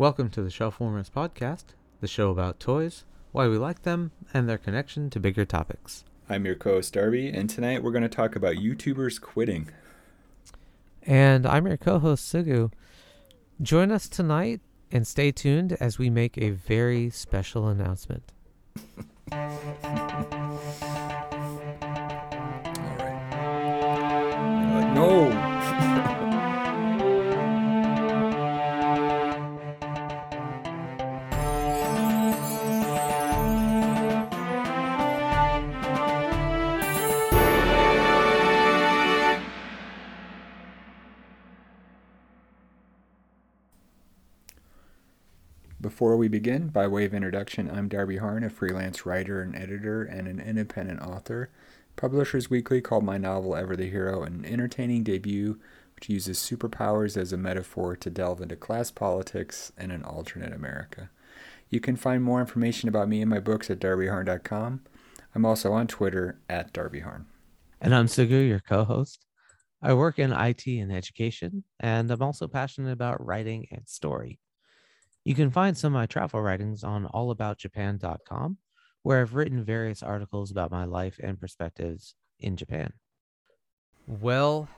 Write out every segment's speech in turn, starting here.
Welcome to the Shelf Warmers Podcast, the show about toys, why we like them, and their connection to bigger topics. I'm your co host, Darby, and tonight we're going to talk about YouTubers quitting. And I'm your co host, Sugu. Join us tonight and stay tuned as we make a very special announcement. All right. no! Begin, by way of introduction, I'm Darby Harn, a freelance writer and editor and an independent author. Publishers Weekly called my novel Ever the Hero an entertaining debut which uses superpowers as a metaphor to delve into class politics and an alternate America. You can find more information about me and my books at darbyharn.com. I'm also on Twitter at darbyharn. And I'm Sugu, your co host. I work in IT and education, and I'm also passionate about writing and story. You can find some of my travel writings on allaboutjapan.com, where I've written various articles about my life and perspectives in Japan. Well,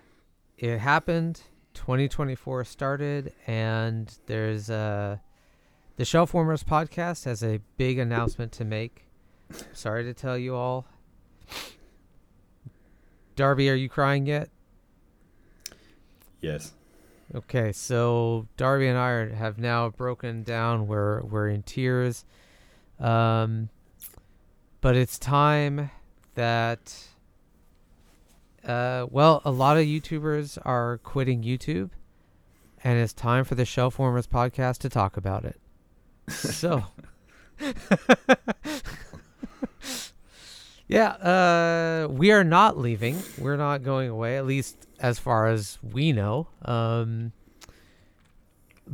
it happened. 2024 started, and there's a the Shelf Warmers podcast has a big announcement to make. Sorry to tell you all. Darby, are you crying yet? Yes. Okay, so Darby and I are, have now broken down. We're we're in tears. Um, but it's time that. Uh, well, a lot of YouTubers are quitting YouTube, and it's time for the Shelf Warmers podcast to talk about it. So. yeah, uh, we are not leaving. We're not going away. At least as far as we know. Um,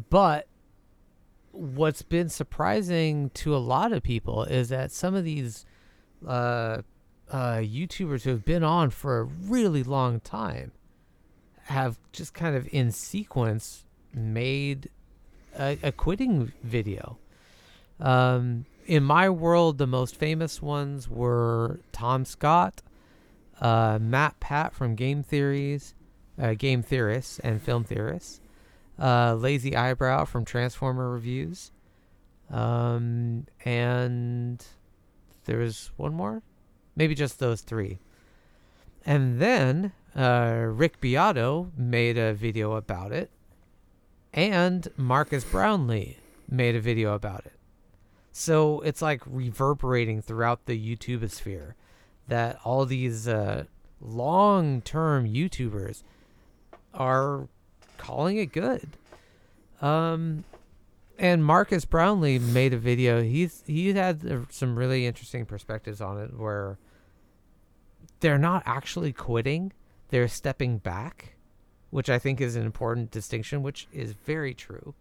but what's been surprising to a lot of people is that some of these uh, uh, YouTubers who have been on for a really long time have just kind of in sequence made a, a quitting video. Um, in my world, the most famous ones were Tom Scott, uh, MatPat from Game Theories, uh, game theorists and film theorists. Uh, Lazy Eyebrow from Transformer Reviews. Um, and there was one more? Maybe just those three. And then uh, Rick Beato made a video about it. And Marques Brownlee made a video about it. So it's like reverberating throughout the YouTube sphere that all these uh, long term YouTubers are calling it good. Um, and Marques Brownlee made a video. He's he had some really interesting perspectives on it, where they're not actually quitting; they're stepping back, which I think is an important distinction, which is very true.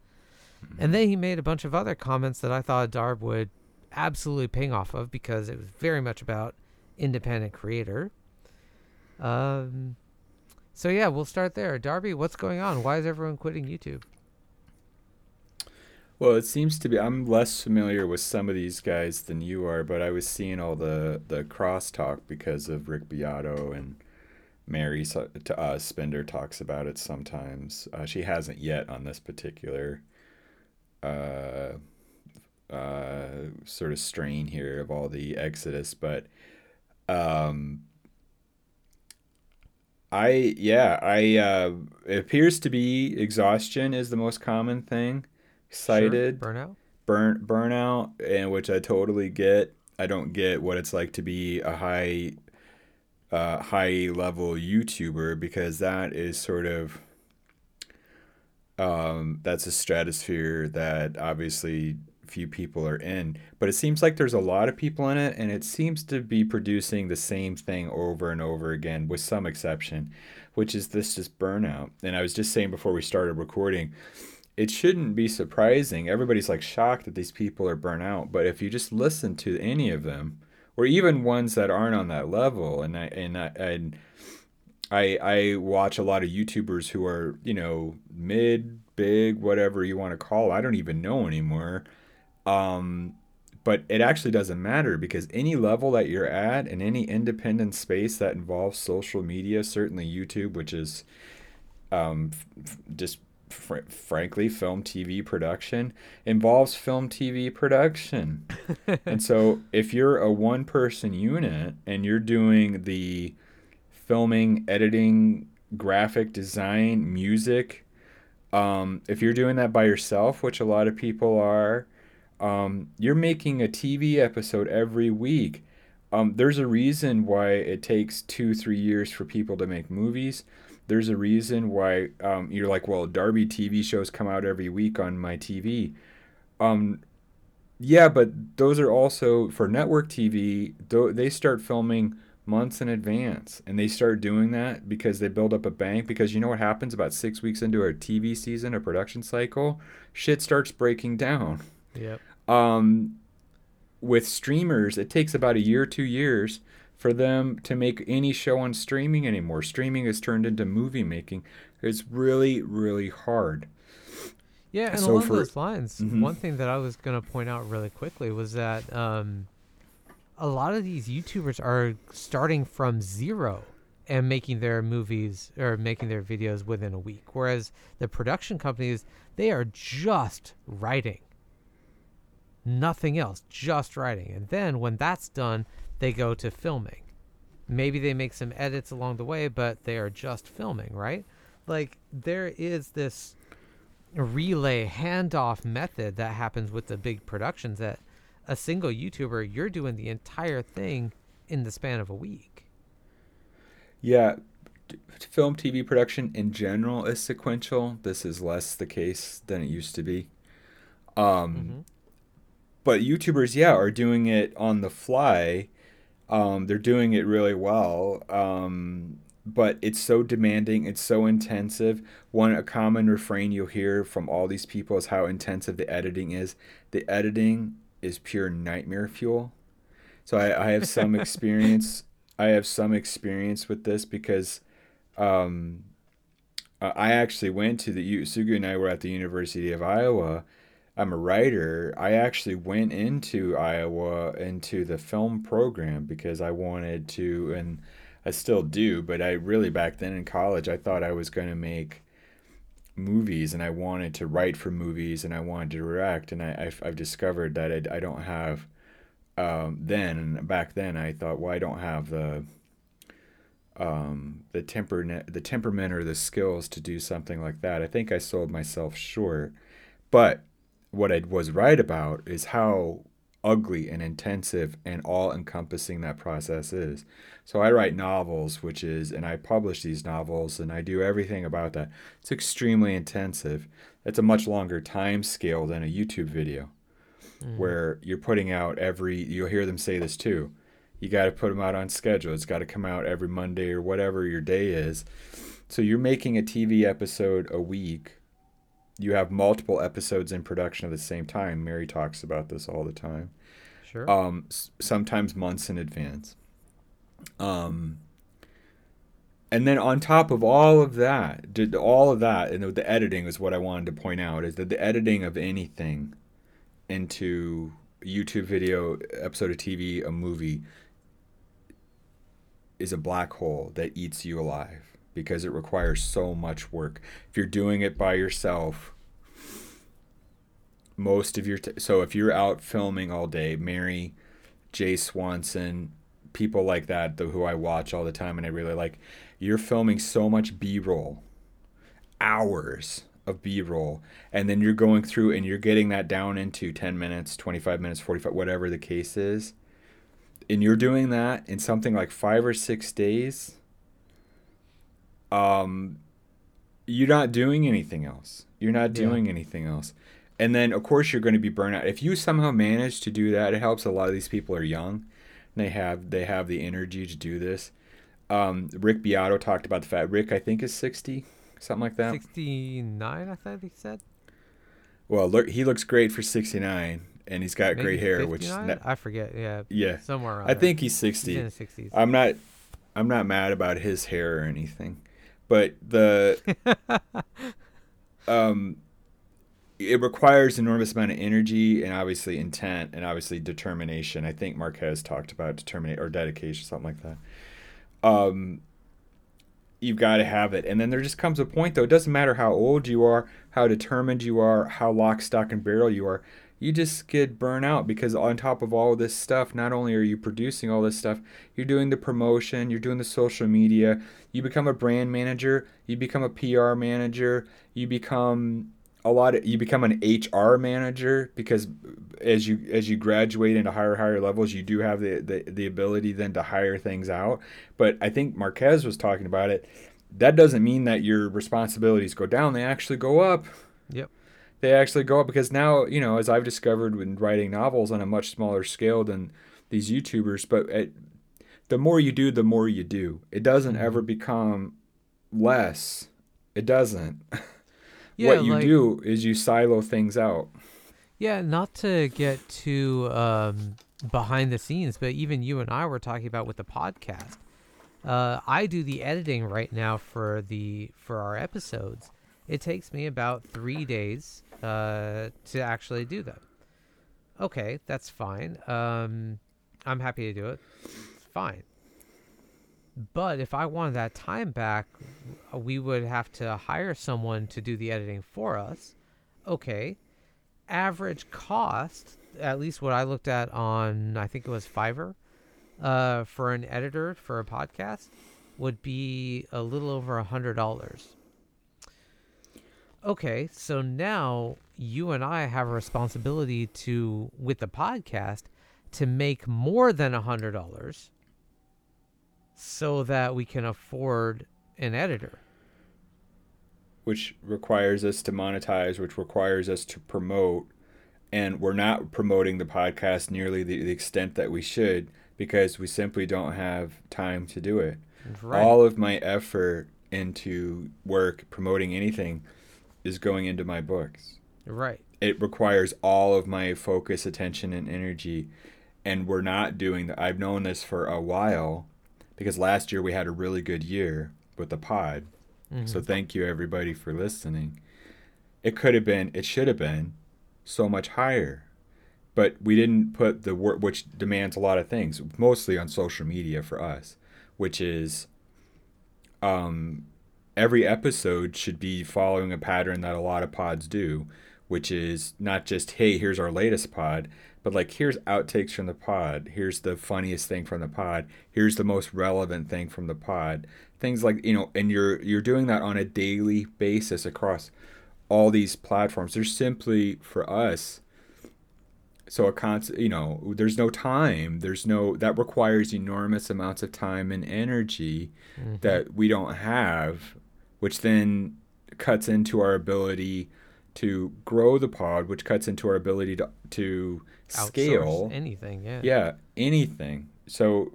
Mm-hmm. And then he made a bunch of other comments that I thought Darb would absolutely ping off of because it was very much about independent creator. Um, so yeah, we'll start there. Darby, what's going on? Why is everyone quitting YouTube? Well, it seems to be. I'm less familiar with some of these guys than you are, but I was seeing all the the crosstalk because of Rick Beato and Mary to uh, Spender talks about it sometimes. Uh, she hasn't yet on this particular uh, uh, sort of strain here of all the Exodus, but um, I yeah, I uh it appears to be exhaustion is the most common thing cited. Sure. Burnout. Burn burnout and which I totally get. I don't get what it's like to be a high uh high level YouTuber because that is sort of um that's a stratosphere that obviously few people are in. But it seems like there's a lot of people in it, and it seems to be producing the same thing over and over again, with some exception, which is this just burnout. And I was just saying before we started recording, it shouldn't be surprising. Everybody's like shocked that these people are burnt out, but if you just listen to any of them, or even ones that aren't on that level, and I and I and I I watch a lot of YouTubers who are you know mid big, whatever you want to call it. I don't even know anymore. Um, but it actually doesn't matter because any level that you're at in any independent space that involves social media, certainly YouTube, which is um, f- just fr- frankly, film TV production involves film TV production. and so if you're a one person unit and you're doing the filming, editing, graphic design, music, um, if you're doing that by yourself, which a lot of people are, um, you're making a TV episode every week. Um, there's a reason why it takes two, three years for people to make movies there's a reason why um, you're like, well, Darby TV shows come out every week on my TV. Um, yeah, but those are also for network TV. They start filming months in advance, and they start doing that because they build up a bank. Because you know what happens about six weeks into a TV season, a production cycle, shit starts breaking down. Yep. Um, with streamers, it takes about a year, two years for them to make any show on streaming anymore. Streaming has turned into movie making. It's really, really hard. Yeah, and so along for, those lines, mm-hmm. one thing that I was going to point out really quickly was that um, a lot of these YouTubers are starting from zero and making their movies or making their videos within a week, whereas the production companies they are just writing, nothing else, just writing, and then when that's done, they go to filming. Maybe they make some edits along the way, but they are just filming, right? Like there is this relay handoff method that happens with the big productions that a single YouTuber, you're doing the entire thing in the span of a week. Yeah, film TV production in general is sequential. This is less the case than it used to be. Um, mm-hmm. But YouTubers, yeah, are doing it on the fly um, they're doing it really well. Um, but it's so demanding, it's so intensive. One a common refrain you'll hear from all these people is how intensive the editing is. The editing is pure nightmare fuel. So I, I have some experience. I have some experience with this because um, I actually went to the Sugu and I were at the University of Iowa I'm a writer, I actually went into Iowa into the film program because I wanted to, and I still do, but I really back then in college, I thought I was going to make movies and I wanted to write for movies and I wanted to direct. And I, I've, I've discovered that I, I don't have, um, then, back then, I thought, well, I don't have the, um, the temper, the temperament or the skills to do something like that. I think I sold myself short. But what I was right about is how ugly and intensive and all encompassing that process is. So I write novels, which is, and I publish these novels and I do everything about that. It's extremely intensive. It's a much longer time scale than a YouTube video mm-hmm. where you're putting out every, you'll hear them say this too. You got to put them out on schedule. It's got to come out every Monday or whatever your day is. So you're making a TV episode a week you have multiple episodes in production at the same time. Mary talks about this all the time. Sure. Um, s- sometimes months in advance. Um, and then on top of all of that, did all of that, and the editing is what I wanted to point out is that the editing of anything into YouTube video, episode of TV, a movie is a black hole that eats you alive because it requires so much work. If you're doing it by yourself, most of your t- so if you're out filming all day, Mary, Jay Swanson, people like that, the, who I watch all the time and I really like, you're filming so much B-roll, hours of B-roll, and then you're going through and you're getting that down into 10 minutes, 25 minutes, 45, whatever the case is. And you're doing that in something like five or six days um, you're not doing anything else. You're not doing yeah. anything else. And then, of course, you're going to be burnt out. If you somehow manage to do that, it helps. A lot of these people are young. they have they have the energy to do this. Um, Rick Beato talked about the fact. Rick, I think, is sixty, something like that. Sixty nine, I think he said. Well, look, he looks great for sixty nine, and he's got Maybe great hair, 59? which ne- I forget. Yeah. Yeah. Somewhere. I there. think he's sixty. He's in the 60s. I'm not. I'm not mad about his hair or anything but the um it requires enormous amount of energy and obviously intent and obviously determination. I think Marques talked about determination or dedication, something like that. Um, you've got to have it, and then there just comes a point though. It doesn't matter how old you are, how determined you are, how lock, stock, and barrel you are. You just get burnt out because on top of all of this stuff, not only are you producing all this stuff, you're doing the promotion, you're doing the social media, you become a brand manager, you become a PR manager, you become a lot of you become an HR manager because as you as you graduate into higher higher levels you do have the, the the ability then to hire things out. But I think Marques was talking about it. That doesn't mean that your responsibilities go down. They actually go up. Yep. they actually go up because now you know as I've discovered when writing novels on a much smaller scale than these YouTubers but at, the more you do the more you do. It doesn't Mm-hmm. ever become less. It doesn't Yeah, what you like- do is you silo things out. Yeah, not to get too um, behind the scenes, but even you and I were talking about with the podcast. Uh, I do the editing right now for the for our episodes. It takes me about three days uh, to actually do them. Okay, that's fine. Um, I'm happy to do it. Fine. But if I wanted that time back, we would have to hire someone to do the editing for us. Okay average cost, at least what I looked at on, I think it was Fiverr, uh, for an editor for a podcast, would be a little over a hundred dollars. Okay, so now you and I have a responsibility to, with the podcast, to make more than a hundred dollars, so that we can afford an editor. which requires us to monetize, which requires us to promote. And we're not promoting the podcast nearly the, the extent that we should because we simply don't have time to do it. Right. All of my effort into work promoting anything is going into my books. right. It requires all of my focus, attention, and energy. And we're not doing that. I've known this for a while because last year we had a really good year with the pod. So thank you everybody for listening. It could have been, it should have been so much higher. But we didn't put the work, which demands a lot of things, mostly on social media for us, which is um, every episode should be following a pattern that a lot of pods do, which is not just, hey, here's our latest pod, but like, here's outtakes from the pod. Here's the funniest thing from the pod. Here's the most relevant thing from the pod. Things like, you know, and you're you're doing that on a daily basis across all these platforms. There's simply for us so a constant you know there's no time there's no that requires enormous amounts of time and energy mm-hmm. that we don't have which then cuts into our ability to grow the pod which cuts into our ability to to scale anything. Yeah. yeah anything so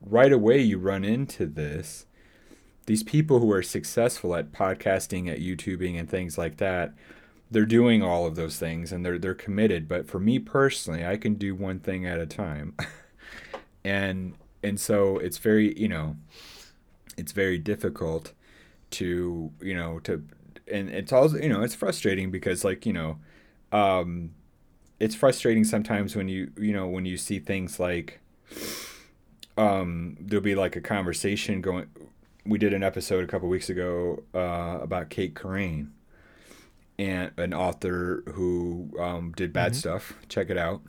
right away you run into this these people who are successful at podcasting at youtubing and things like that they're doing all of those things and they're they're committed but for me personally i can do one thing at a time and and so it's very you know it's very difficult to you know to and it's also you know it's frustrating because like you know um it's frustrating sometimes when you you know when you see things like um there'll be like a conversation going we did an episode a couple weeks ago uh, about Cait Corrain and an author who um, did bad stuff. Check it out.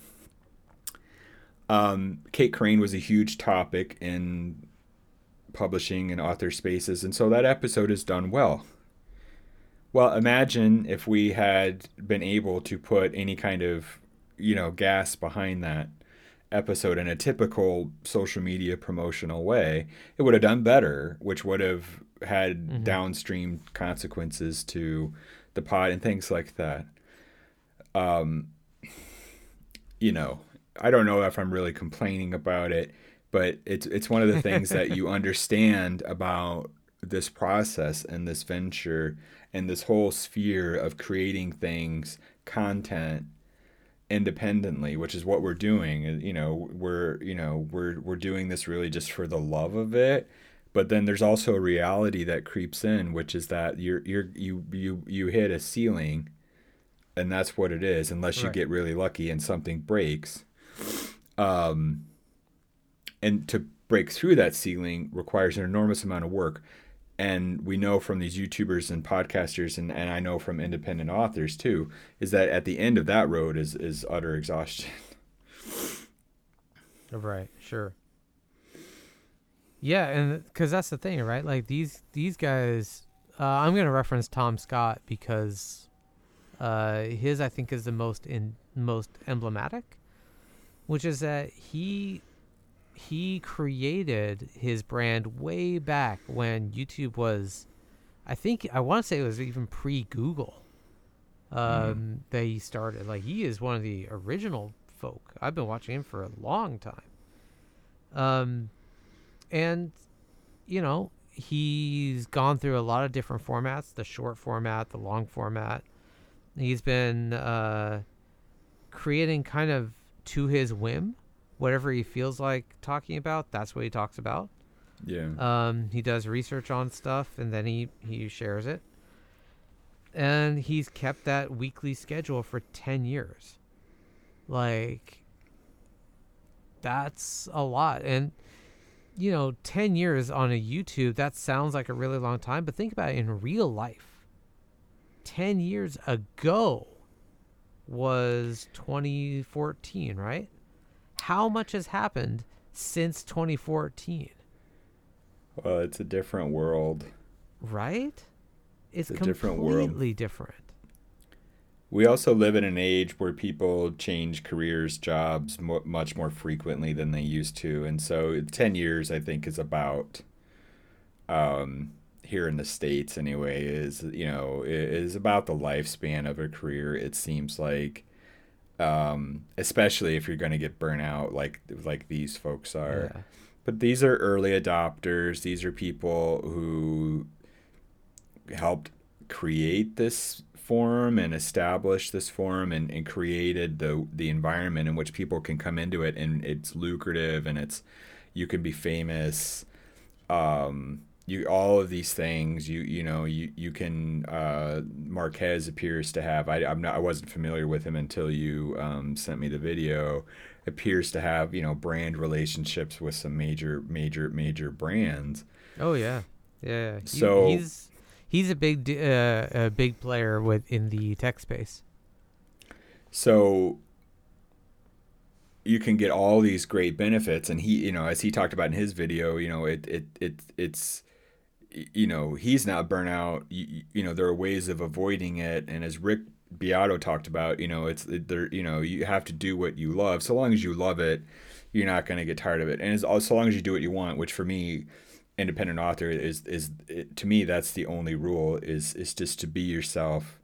Um, Kate Crane was a huge topic in publishing and author spaces, and so that episode is done well. Well, imagine if we had been able to put any kind of, you know, gas behind that episode in a typical social media promotional way, it would have done better, which would have had downstream consequences to the pod and things like that. Um, you know, I don't know if I'm really complaining about it, but it's it's one of the things that you understand about this process and this venture and this whole sphere of creating things, content independently, which is what we're doing. Uh, You know, we're you know we're we're doing this really just for the love of it. But then there's also a reality that creeps in, which is that you're you're you you you hit a ceiling and that's what it is unless you Right. get really lucky and something breaks um and to break through that ceiling requires an enormous amount of work and we know from these youtubers and podcasters and, and i know from independent authors too is that at the end of that road is is utter exhaustion Right, sure. Yeah, and because that's the thing, right? Like these these guys, uh, I'm gonna reference Tom Scott because uh, his I think is the most in most emblematic, which is that he he created his brand way back when YouTube was, I think I want to say it was even pre Google. Um, that he started. Like he is one of the original folk. I've been watching him for a long time. Um, and you know he's gone through a lot of different formats: the short format, the long format. He's been uh, creating kind of to his whim, whatever he feels like talking about. That's what he talks about. yeah Um, he does research on stuff and then he he shares it. And he's kept that weekly schedule for 10 years. Like that's a lot and you know, 10 years on a YouTube, that sounds like a really long time, but think about it in real life. 10 years ago was 2014, right? How much has happened since 2014? well it's a different world Right? It's, It's a different world. completely different. We also live in an age where people change careers, jobs mo- much more frequently than they used to, and so ten years, I think, is about um, here in the states anyway. Is you know is about the lifespan of a career. It seems like, um, especially if you're going to get burnt out like like these folks are. Yeah. But these are early adopters. These are people who helped create this forum and establish this forum and, and created the the environment in which people can come into it and it's lucrative and it's you can be famous um you all of these things you you know you you can uh Marques appears to have I I'm not I wasn't familiar with him until you um sent me the video appears to have you know brand relationships with some major major major brands Oh yeah. Yeah. So- he's he's a big uh, a big player with in the tech space. So you can get all these great benefits and he you know as he talked about in his video you know it it, it it's you know he's not burnout you, you know there are ways of avoiding it and as rick beato talked about you know it's there you know you have to do what you love so long as you love it you're not going to get tired of it and as so long as you do what you want which for me independent author is is it, to me that's the only rule is is just to be yourself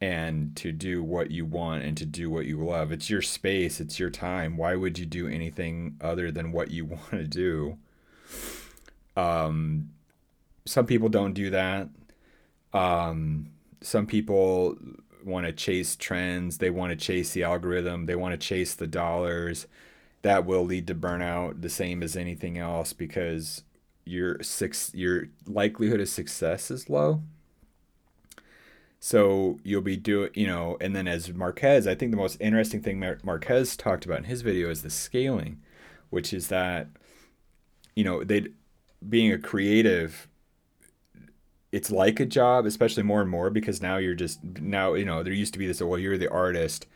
and to do what you want and to do what you love. It's your space, it's your time. Why would you do anything other than what you want to do? Um, some people don't do that. Um, some people want to chase trends, they want to chase the algorithm, they want to chase the dollars. That will lead to burnout, the same as anything else, because your six your likelihood of success is low. So you'll be doing, you know, and then as Marques, I think the most interesting thing Mar- Marques talked about in his video is the scaling, which is that, you know, they being a creative, it's like a job, especially more and more because now you're just now, you know, there used to be this, well, you're the artist.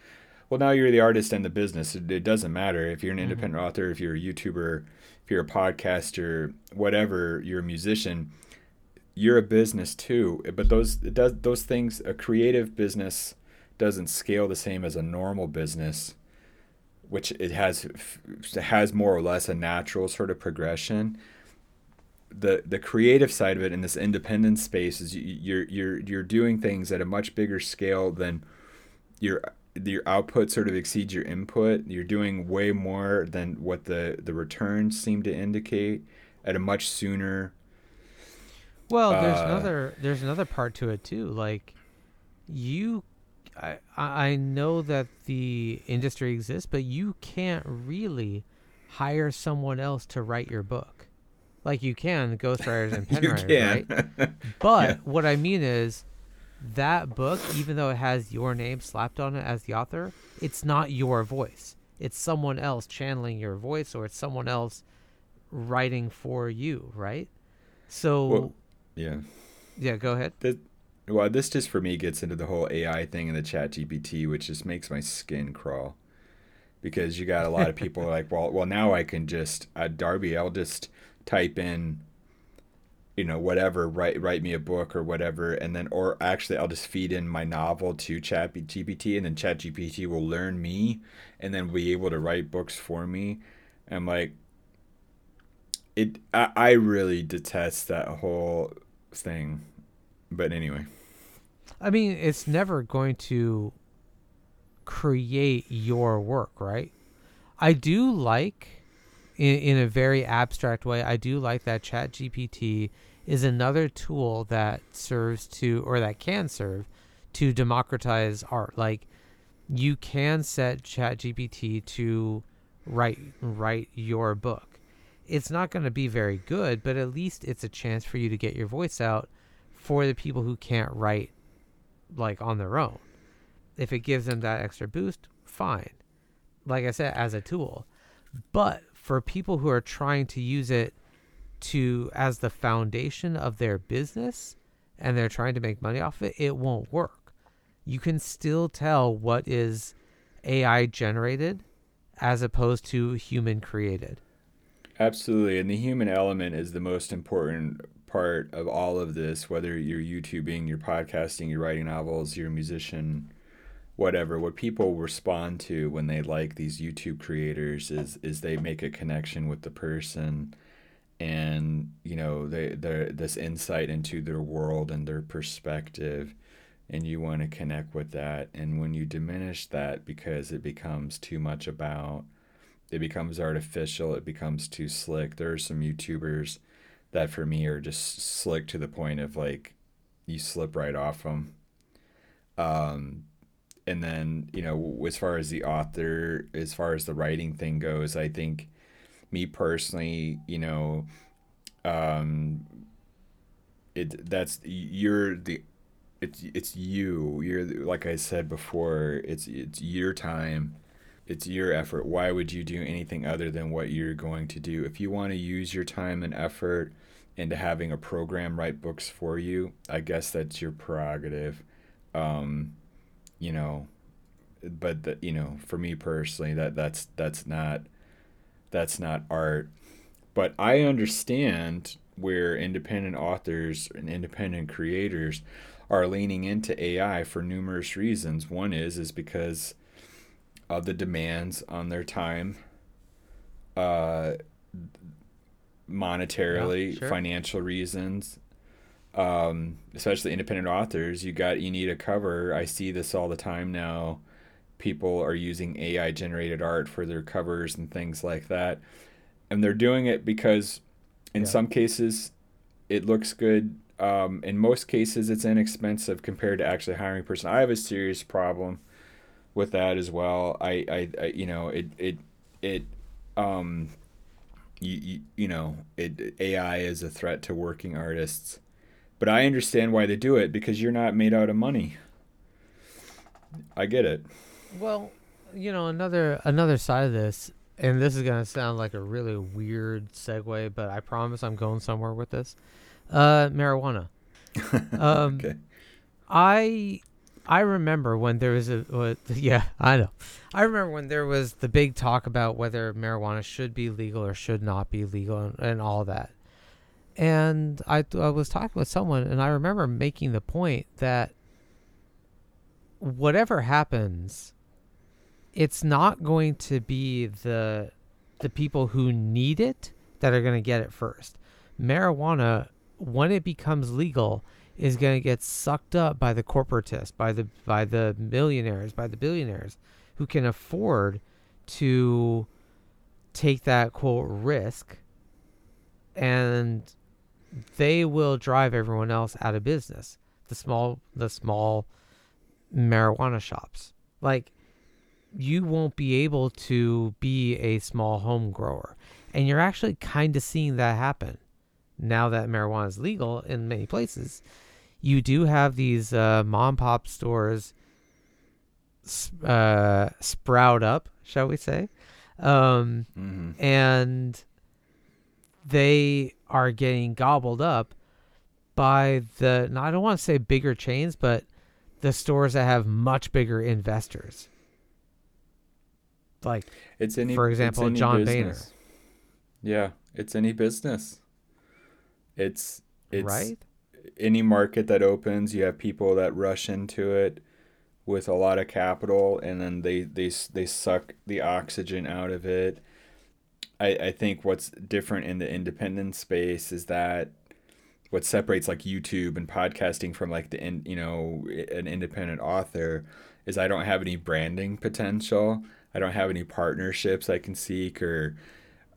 Well, now you're the artist and the business. It, it doesn't matter if you're an mm-hmm. independent author, if you're a YouTuber, if you're a podcaster, whatever, you're a musician you're a business too but those it does those things a creative business doesn't scale the same as a normal business which it has it has more or less a natural sort of progression the the creative side of it in this independent space is you, you're you're you're doing things at a much bigger scale than your your output sort of exceeds your input you're doing way more than what the the returns seem to indicate at a much sooner Well, there's Uh, another there's another part to it too. Like you I I know that the industry exists, but you can't really hire someone else to write your book. Like you can ghostwriters and pen you right? But Yeah. what I mean is that book, even though it has your name slapped on it as the author, it's not your voice. It's someone else channeling your voice, or it's someone else writing for you, right? So, Well, yeah. yeah, go ahead. This, well, this just for me gets into the whole AI thing in the Chat GPT, which just makes my skin crawl. Because you got a lot of people like, well, well, now I can just, uh, Darby, I'll just type in, you know, whatever, write write me a book or whatever, and then, or actually, I'll just feed in my novel to Chat GPT, and then Chat GPT will learn me, and then be able to write books for me. I'm like, it. I, I really detest that whole thing. But anyway. I mean, it's never going to create your work, right? I do like, in, in a very abstract way, I do like that Chat GPT is another tool that serves to, or that can serve to democratize art. Like, you can set Chat GPT to write write your book. It's not going to be very good, but at least it's a chance for you to get your voice out for the people who can't write like on their own. If it gives them that extra boost, fine. Like I said, as a tool. But for people who are trying to use it to as the foundation of their business and they're trying to make money off it, it won't work. You can still tell what is AI generated as opposed to human created. Absolutely. And the human element is the most important part of all of this, whether you're YouTubing, you're podcasting, you're writing novels, you're a musician, whatever. What people respond to when they like these YouTube creators is is they make a connection with the person and you know they they this insight into their world and their perspective and you want to connect with that and when you diminish that because it becomes too much about it becomes artificial it becomes too slick there are some youtubers that for me are just slick to the point of like you slip right off them um and then you know as far as the author as far as the writing thing goes i think me personally you know um it that's you're the it's it's you. You're like i said before it's it's your time. It's your effort. Why would you do anything other than what you're going to do? If you want to use your time and effort into having a program write books for you i guess that's your prerogative. Um you know but the, you know for me personally that that's that's not that's not art but i understand where independent authors and independent creators are leaning into ai for numerous reasons one is is because of the demands on their time uh monetarily Yeah, sure. financial reasons um, especially independent authors, you got you need a cover. I see this all the time now. People are using AI generated art for their covers and things like that, and they're doing it because, in Yeah. some cases, it looks good. Um, in most cases, it's inexpensive compared to actually hiring a person. I have a serious problem with that as well. I, I, I you know, it, it, it, um, you, you, you know, it AI is a threat to working artists but I understand why they do it because you're not made out of money. I get it. Well, you know, another another side of this, and this is gonna sound like a really weird segue, but I promise I'm going somewhere with this. Uh, marijuana. Um, Okay. I I remember when there was a what, yeah I know I remember when there was the big talk about whether marijuana should be legal or should not be legal and, and all that. And I I was talking with someone and I remember making the point that whatever happens, it's not going to be the the people who need it that are going to get it first. Marijuana, when it becomes legal, is going to get sucked up by the corporatists, by the by the millionaires, by the billionaires who can afford to take that quote risk and they will drive everyone else out of business. The small the small marijuana shops. Like you won't be able to be a small home grower. And you're actually kind of seeing that happen now that marijuana is legal in many places. you do have these uh, mom pop stores uh, sprout up, shall we say? Um, Mm-hmm. and they are getting gobbled up by the I don't want to say bigger chains, but the stores that have much bigger investors. Like It's any, For example, any John business. Yeah, it's any business. It's it's right? any market that opens. You have people that rush into it with a lot of capital, and then they they they suck the oxygen out of it. I I think what's different in the independent space is that what separates like YouTube and podcasting from like the in, you know an independent author is I don't have any branding potential. I don't have any partnerships I can seek or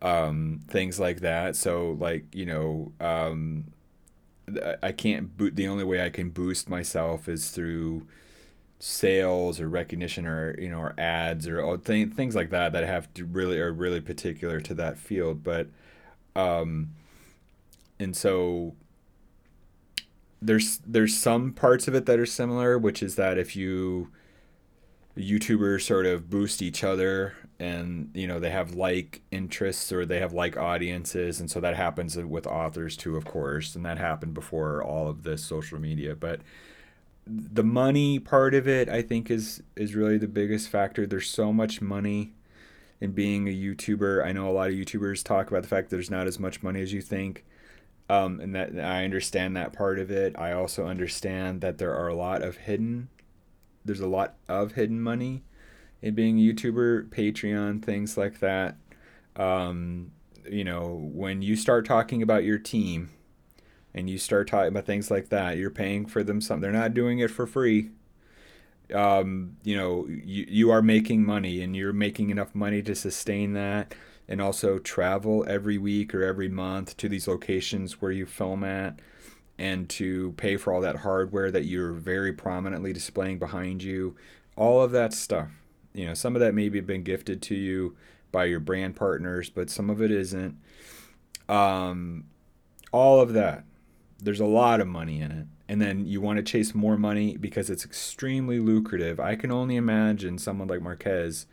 um, things like that. So like you know um, I can't boot. The only way I can boost myself is through sales or recognition or you know or ads or th- things like that that have to really are really particular to that field. But um, and so there's there's some parts of it that are similar, which is that if you YouTubers sort of boost each other and you know they have like interests or they have like audiences and so that happens with authors too of course and that happened before all of this social media but the money part of it I think is is really the biggest factor. There's so much money in being a YouTuber. I know a lot of YouTubers talk about the fact that there's not as much money as you think. Um, and that I understand that part of it. I also understand that there are a lot of hidden there's a lot of hidden money in being a YouTuber, Patreon, things like that. Um, you know, when you start talking about your team and you start talking about things like that, you're paying for them something. They're not doing it for free. Um, you know, you, you are making money and you're making enough money to sustain that and also travel every week or every month to these locations where you film at and to pay for all that hardware that you're very prominently displaying behind you, all of that stuff. You know, some of that maybe been gifted to you by your brand partners, but some of it isn't. Um, all of that. There's a lot of money in it. And then you want to chase more money because it's extremely lucrative. I can only imagine someone like Marques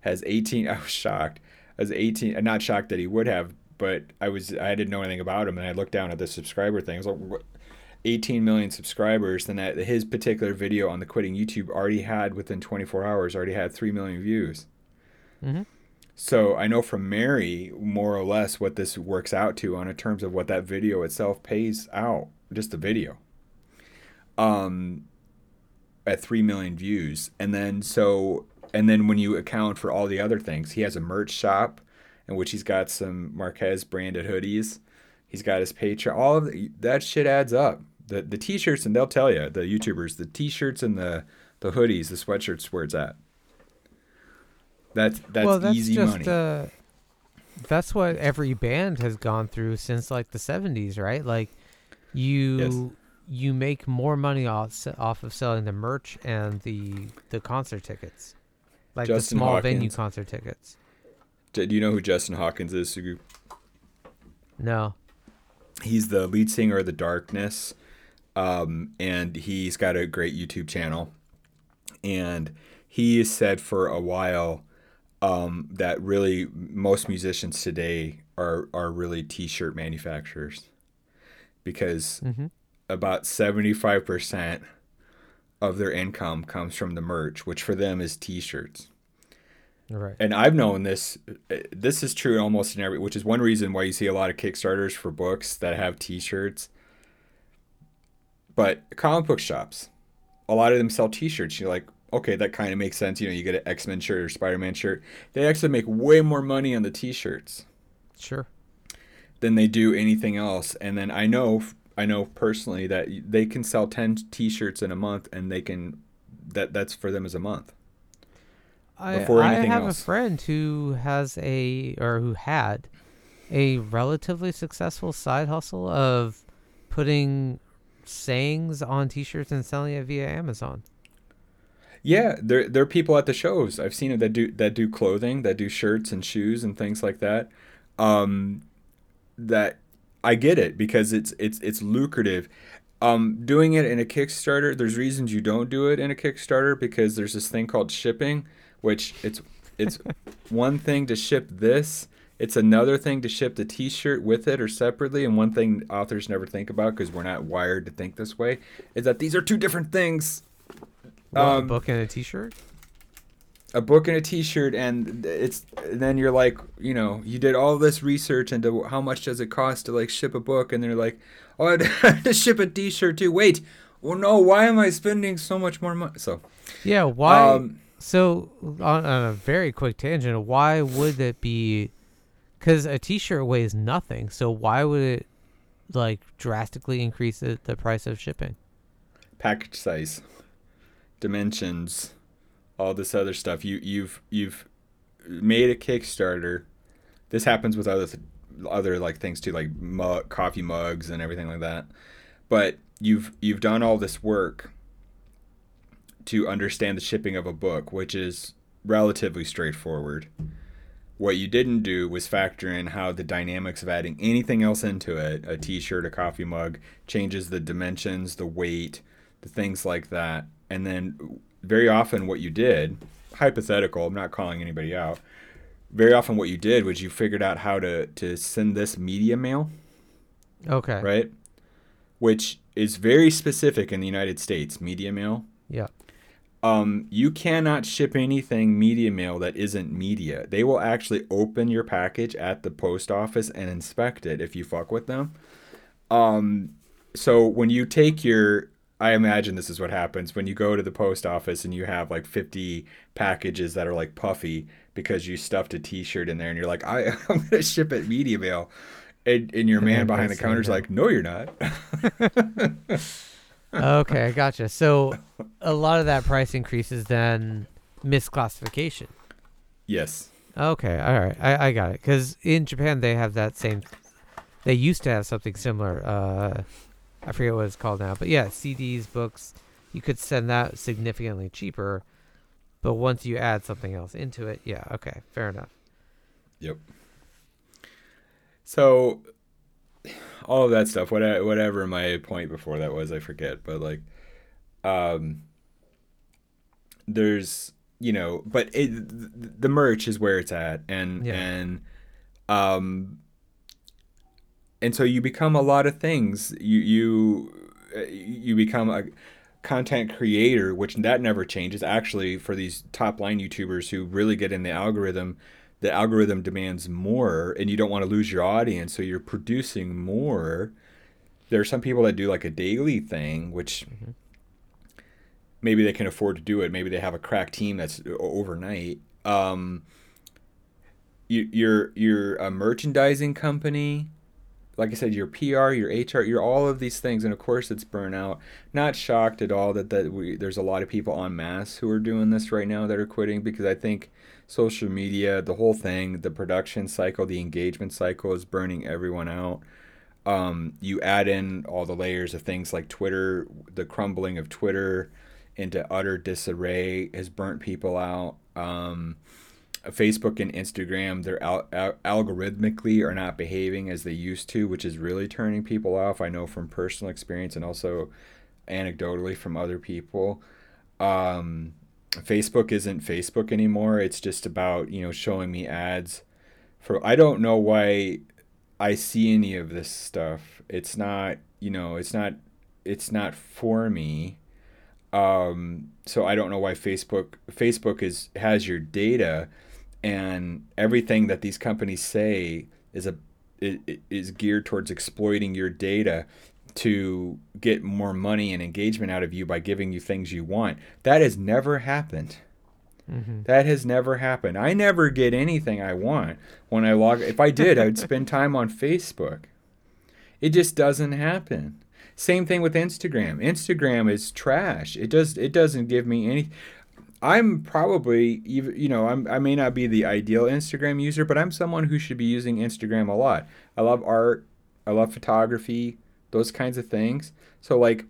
has 18. I was shocked. I was 18. Not shocked that he would have, but I was I didn't know anything about him, and I looked down at the subscriber thing. I was like, what? 18 million subscribers. Then that his particular video on the quitting YouTube already had within 24 hours already had three million views. Mm-hmm. So I know from Mary more or less what this works out to on in terms of what that video itself pays out, just the video. Um, at three million views, and then so and then when you account for all the other things, he has a merch shop in which he's got some Marques branded hoodies. He's got his Patreon. All of the, that shit adds up. The the t-shirts and they'll tell you the YouTubers the t-shirts and the the hoodies the sweatshirts where it's at. That's that's, well, that's easy just money. uh, that's what every band has gone through since like the '70s, right? Like you Yes. you make more money off off of selling the merch and the the concert tickets, like Justin the small venue concert tickets. Do you know who Justin Hawkins is, Sugu? No, He's the lead singer of The Darkness, um, and he's got a great YouTube channel. And he said for a while um, that really most musicians today are are really T-shirt manufacturers because mm-hmm. about seventy five percent of their income comes from the merch, which for them is T-shirts. right. and I've known this. uh, This is true almost in every, which is one reason why you see a lot of Kickstarters for books that have T-shirts. But comic book shops, a lot of them sell T-shirts. You're like, okay, that kind of makes sense. You know, you get an X Men shirt or Spider Man shirt. They actually make way more money on the T-shirts Sure. than they do anything else. And then I know, I know personally that they can sell ten T-shirts in a month, and they can, that that's for them as a month. I, Before I anything have else. a friend who has a or who had a relatively successful side hustle of putting sayings on t-shirts and selling it via Amazon. Yeah, there there are people at the shows. I've seen it that do that do clothing, that do shirts and shoes and things like that. Um, that I get it because it's it's it's lucrative. Um, doing it in a Kickstarter, there's reasons you don't do it in a Kickstarter because there's this thing called shipping, which it's it's one thing to ship this, it's another thing to ship the T-shirt with it or separately. And one thing authors never think about because we're not wired to think this way is that these are two different things. What, a Um, book and a T-shirt. a book and a t-shirt and it's then you're like you know you did all this research into how much does it cost to like ship a book and they're like oh i have to ship a t-shirt too wait well no why am i spending so much more money so Yeah. Why? um So on, on a very quick tangent, why would it be? Because a T-shirt weighs nothing, so why would it like drastically increase the, the price of shipping? package size dimensions all this other stuff. You you've you've made a kickstarter. This happens with other th- other like things too like mug, coffee mugs and everything like that. But you've you've done all this work to understand the shipping of a book which is relatively straightforward. What you didn't do was factor in how the dynamics of adding anything else into it a t-shirt a coffee mug changes the dimensions the weight the things like that and then very often what you did hypothetical i'm not calling anybody out very often what you did was you figured out how to to send this media mail Okay. right which is very specific in the united states media mail Yeah. um, you cannot ship anything media mail that isn't media. They will actually open your package at the post office and inspect it if you fuck with them. Um, so when you take your, I imagine this is what happens when you go to the post office and you have like 50 packages that are like puffy because you stuffed a T-shirt in there and you're like, I, I'm gonna ship it media mail. And, and your man behind the counter's like, no, you're not. okay, I gotcha. So a lot of that price increase is then misclassification. yes. Okay, all right, I, I got it. Because in Japan they have that same. They used to have something similar. Uh, I forget what it's called now, but yeah, CDs, books. You could send that significantly cheaper, but once you add something else into it, yeah, okay, fair enough. Yep. So, all of that stuff, whatever, whatever my point before that was, I forget. But like, um, there's you know, but it, the merch is where it's at, and Yeah. and um, and so you become a lot of things. You you uh, you become a content creator, which that never changes. Actually, for these top line YouTubers who really get in the algorithm, the algorithm demands more, and you don't want to lose your audience, so you're producing more. There are some people that do like a daily thing, which maybe they can afford to do it. Maybe they have a crack team that's overnight. Um, you, you're you're a merchandising company like I said, your PR, your HR, you're all of these things, and of course it's burnout. Not shocked at all that that we, there's a lot of people en masse who are doing this right now that are quitting because I think social media, the whole thing, the production cycle, the engagement cycle is burning everyone out. Um, you add in all the layers of things like Twitter, the crumbling of Twitter into utter disarray has burnt people out. Um, Facebook and Instagram, they're al- al- algorithmically are not behaving as they used to, which is really turning people off. I know from personal experience and also anecdotally from other people. Um, Facebook isn't Facebook anymore. It's just about you know showing me ads for. I don't know why I see any of this stuff. It's not you know it's not it's not for me. Um, so I don't know why Facebook Facebook is has your data and everything that these companies say is a is geared towards exploiting your data to get more money and engagement out of you by giving you things you want. That has never happened. Mm-hmm. That has never happened. I never get anything I want when I log. If I did, I would spend time on Facebook. It just doesn't happen. Same thing with Instagram. Instagram is trash. It does. It doesn't give me any. I'm probably you know I'm I may not be the ideal Instagram user, but I'm someone who should be using Instagram a lot. I love art, I love photography, those kinds of things. So like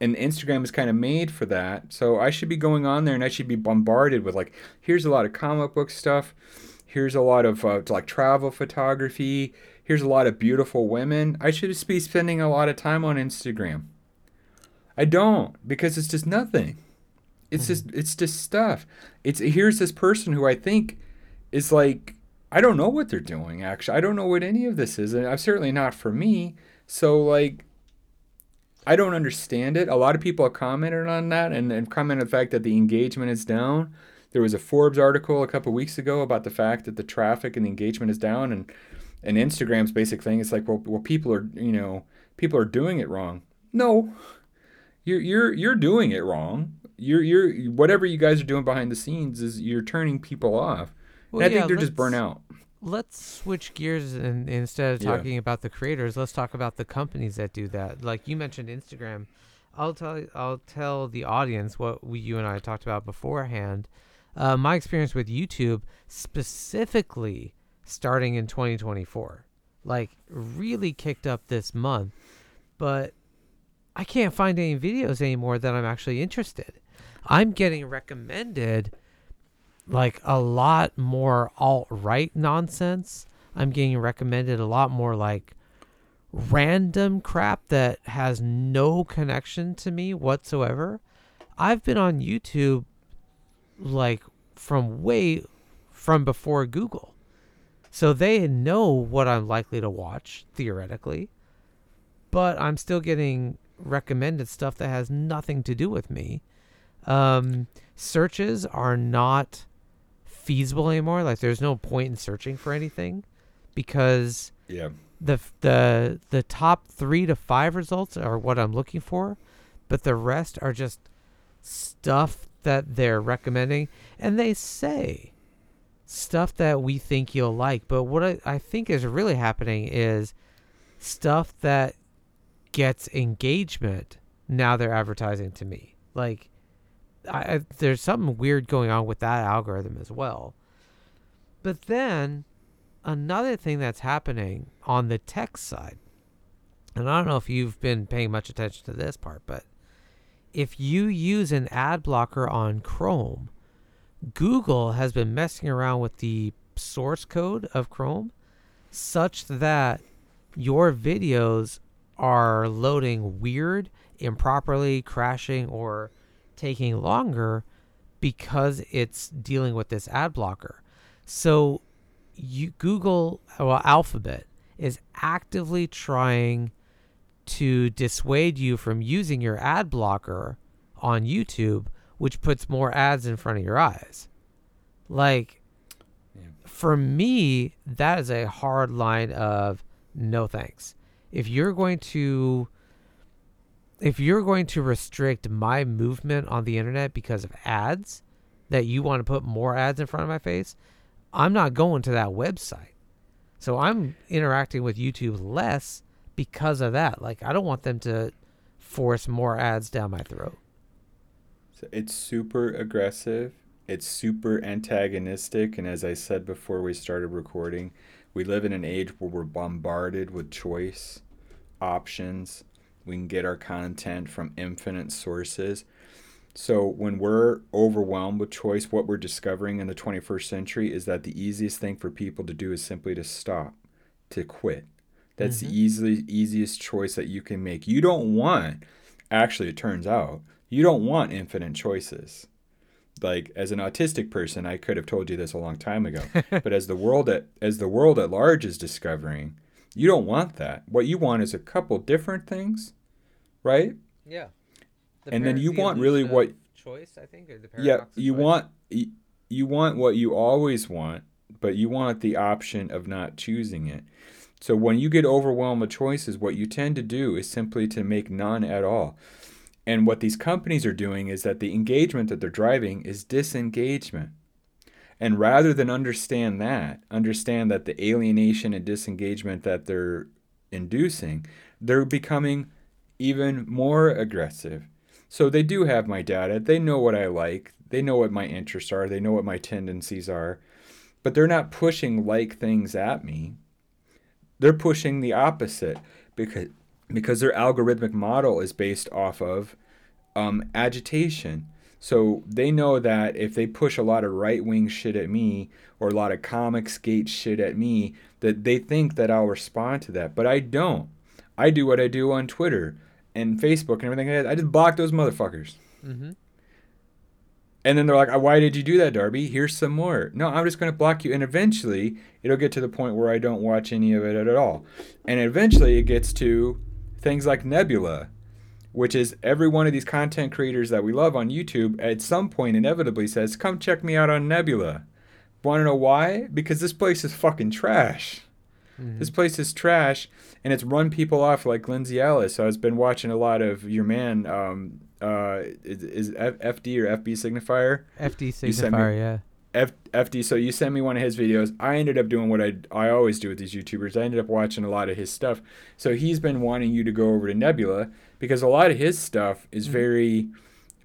and Instagram is kind of made for that. So I should be going on there and I should be bombarded with like here's a lot of comic book stuff, here's a lot of uh, like travel photography, here's a lot of beautiful women. I should just be spending a lot of time on Instagram. I don't because it's just nothing. It's mm-hmm. just it's just stuff. It's here's this person who I think is like I don't know what they're doing actually. I don't know what any of this is and I'm certainly not for me. So like I don't understand it. A lot of people have commented on that and, and commented on the fact that the engagement is down. There was a Forbes article a couple weeks ago about the fact that the traffic and the engagement is down and and Instagram's basic thing is like well well people are you know people are doing it wrong. No. You're you're you're doing it wrong. You're you're whatever you guys are doing behind the scenes is you're turning people off. Well, and I yeah, think they're just burnt out. let's switch gears and instead of Yeah. talking about the creators, let's talk about the companies that do that. Like you mentioned Instagram. I'll tell I'll tell the audience what we you and I talked about beforehand. Uh, my experience with YouTube, specifically starting in 2024, like really kicked up this month, but I can't find any videos anymore that I'm actually interested. I'm getting recommended like a lot more alt right nonsense. I'm getting recommended a lot more like random crap that has no connection to me whatsoever. I've been on YouTube like from way from before Google. So they know what I'm likely to watch theoretically, but I'm still getting recommended stuff that has nothing to do with me. Um, searches are not feasible anymore. Like there's no point in searching for anything because Yeah. the the the top 3 to 5 results are what I'm looking for, but the rest are just stuff that they're recommending and they say stuff that we think you'll like, but what I, I think is really happening is stuff that gets engagement now they're advertising to me. Like I, I there's something weird going on with that algorithm as well. But then another thing that's happening on the tech side, and I don't know if you've been paying much attention to this part, but if you use an ad blocker on Chrome, Google has been messing around with the source code of Chrome such that your videos are loading weird, improperly, crashing, or taking longer because it's dealing with this ad blocker. So you Google well Alphabet is actively trying to dissuade you from using your ad blocker on YouTube, which puts more ads in front of your eyes. Like Yeah. for me, that is a hard line of no thanks. If you're going to if you're going to restrict my movement on the internet because of ads that you want to put more ads in front of my face, I'm not going to that website. So I'm interacting with YouTube less because of that. Like I don't want them to force more ads down my throat. So it's super aggressive. It's super antagonistic. And as I said before we started recording, we live in an age where we're bombarded with choice, options. We can get our content from infinite sources. So when we're overwhelmed with choice, what we're discovering in the 21st century is that the easiest thing for people to do is simply to stop, to quit. That's Mhm. the easily easiest choice that you can make. You don't want actually it turns out you don't want infinite choices. Like as an autistic person, I could have told you this a long time ago. but as the world at as the world at large is discovering, you don't want that. What you want is a couple different things, right? Yeah. And then you want really what- uh, choice, I think, or the Yeah, you want you want what you always want, but you want the option of not choosing it. So when you get overwhelmed with choices, what you tend to do is simply to make none at all. And what these companies are doing is that the engagement that they're driving is disengagement. And rather than understand that, understand that the alienation and disengagement that they're inducing, they're becoming even more aggressive. So they do have my data. They know what I like. They know what my interests are. They know what my tendencies are. But they're not pushing like things at me. They're pushing the opposite because because their algorithmic model is based off of um, agitation. So they know that if they push a lot of right wing shit at me or a lot of Comicsgate shit at me, that they think that I'll respond to that. But I don't. I do what I do on Twitter. and Facebook and everything. I just blocked those motherfuckers. Mm-hmm. And then they're like, "Why did you do that, Darby? Here's some more." No, I'm just going to block you, and eventually it'll get to the point where I don't watch any of it at all. And eventually it gets to things like Nebula, which is every one of these content creators that we love on YouTube at some point inevitably says, "Come check me out on Nebula." Want to know why? Because this place is fucking trash. Mm-hmm. This place is trash, and it's run people off like Lindsay Ellis. So I've been watching a lot of your man, um, uh, is, is F- FD or FB signifier? FD sent me- signifier, yeah. F- FD. So you sent me one of his videos. I ended up doing what I I always do with these YouTubers. I ended up watching a lot of his stuff. So he's been wanting you to go over to Nebula because a lot of his stuff is Mhm. very,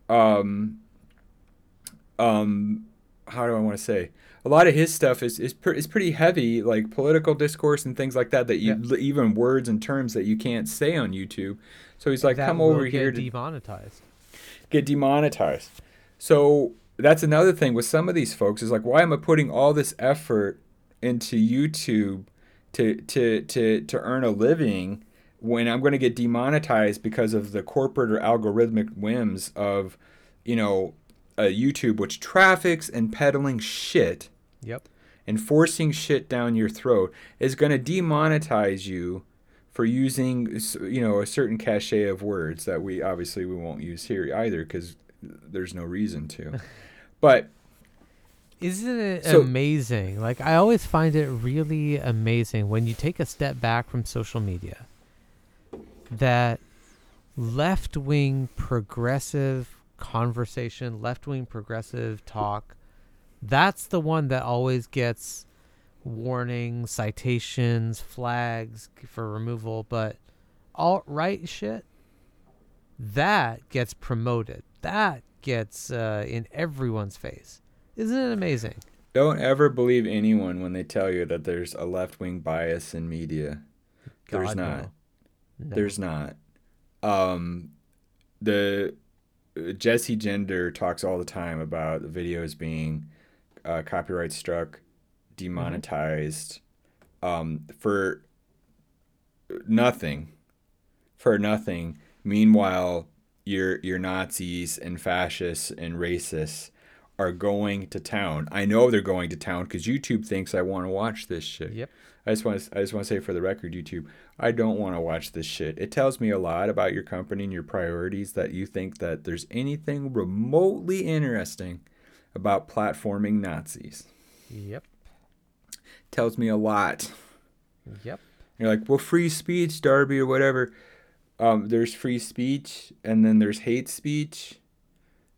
um, um, how do I want to say? A lot of his stuff is is, per, is pretty heavy, like political discourse and things like that. That you even words and terms that you can't say on YouTube. So he's like, That come over here to demonetized. get demonetized. So that's another thing with some of these folks is like, why am I putting all this effort into YouTube to to to to earn a living when I'm going to get demonetized because of the corporate or algorithmic whims of, you know, uh, YouTube, which traffics and peddling shit Yep. and forcing shit down your throat is going to demonetize you for using you know a certain cachet of words that we obviously we won't use here either because there's no reason to but Isn't it So- amazing? Like I always find it really amazing when you take a step back from social media that left-wing progressive conversation, left-wing progressive talk, that's the one that always gets warnings, citations, flags for removal, but alt-right shit that gets promoted. That gets uh, in everyone's face. Isn't it amazing? don't ever believe anyone when they tell you that there's a left-wing bias in media There's not. no. No. There's not. Um, the uh, Jessie Gender talks all the time about the videos being uh, copyright struck, demonetized, um, for nothing, for nothing. Meanwhile, your your Nazis and fascists and racists are going to town. I know they're going to town because YouTube thinks I want to watch this shit. Yep. I just want to I just want to say for the record, YouTube, I don't want to watch this shit. It tells me a lot about your company and your priorities that you think that there's anything remotely interesting about platforming Nazis. Yep. Tells me a lot. Yep. You're like, well, free speech, Darby, or whatever. Um, there's free speech, and then there's hate speech,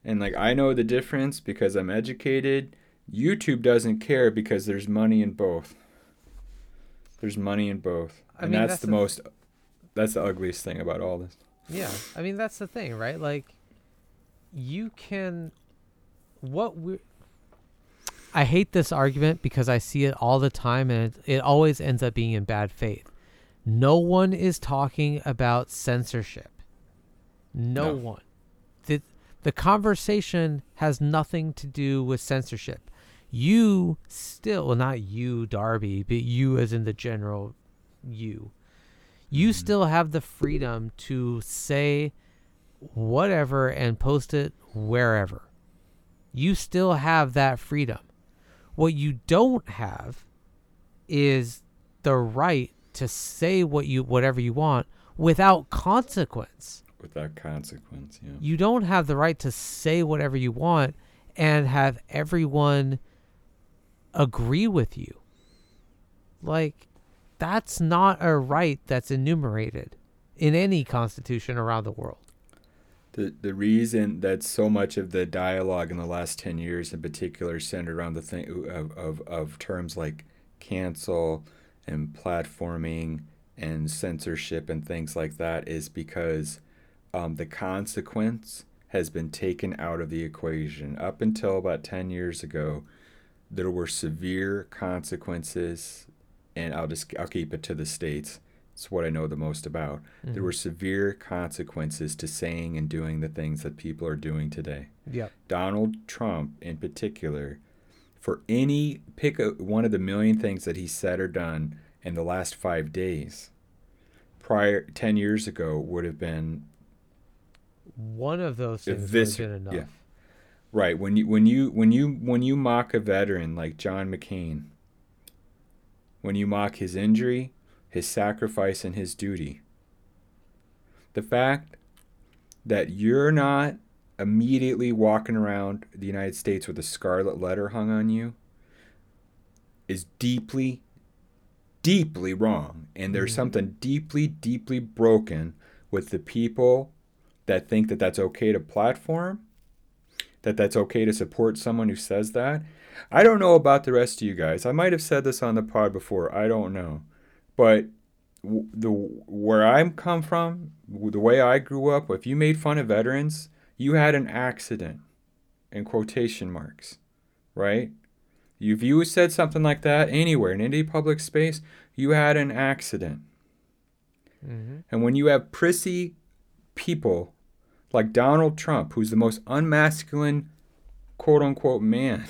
and like I know the difference because I'm educated. YouTube doesn't care because there's money in both. There's money in both, I and mean, that's, that's the the- most. That's the ugliest thing about all this. Yeah. I mean, that's the thing, right? Like, you can. What we. I hate this argument because I see it all the time and it, it always ends up being in bad faith. No one is talking about censorship. No, No. one. The, the conversation has nothing to do with censorship. You still, well, not you, Darby, but you as in the general you. You Mhm. still have the freedom to say whatever and post it wherever. You still have that freedom. What you don't have is the right to say what you whatever you want without consequence. Without consequence, yeah. You don't have the right to say whatever you want and have everyone agree with you. Like that's not a right that's enumerated in any constitution around the world. The the reason that so much of the dialogue in the last ten years, in particular, centered around the thing of of, of terms like cancel and platforming and censorship and things like that is because um, the consequence has been taken out of the equation. Up until about ten years ago, there were severe consequences, and I'll just I'll keep it to the states. It's what I know the most about. There Mhm. were severe consequences to saying and doing the things that people are doing today. Yep. Donald Trump, in particular, for any pick a, one of the million things that he said or done in the last five days, prior ten years ago would have been one of those things would Evis- have been enough. yeah. Right. When you when you when you when you mock a veteran like John McCain, when you mock his injury, his sacrifice, and his duty, the fact that you're not immediately walking around the United States with a scarlet letter hung on you is deeply, deeply wrong. And there's Mhm. something deeply, deeply broken with the people that think that that's okay to platform, that that's okay to support someone who says that. I don't know about the rest of you guys. I might have said this on the pod before. I don't know. But the where I'm come from, the way I grew up, if you made fun of veterans, you had an accident in quotation marks, right? If you said something like that anywhere in any public space, you had an accident. hmm And when you have prissy people like Donald Trump, who's the most unmasculine quote unquote man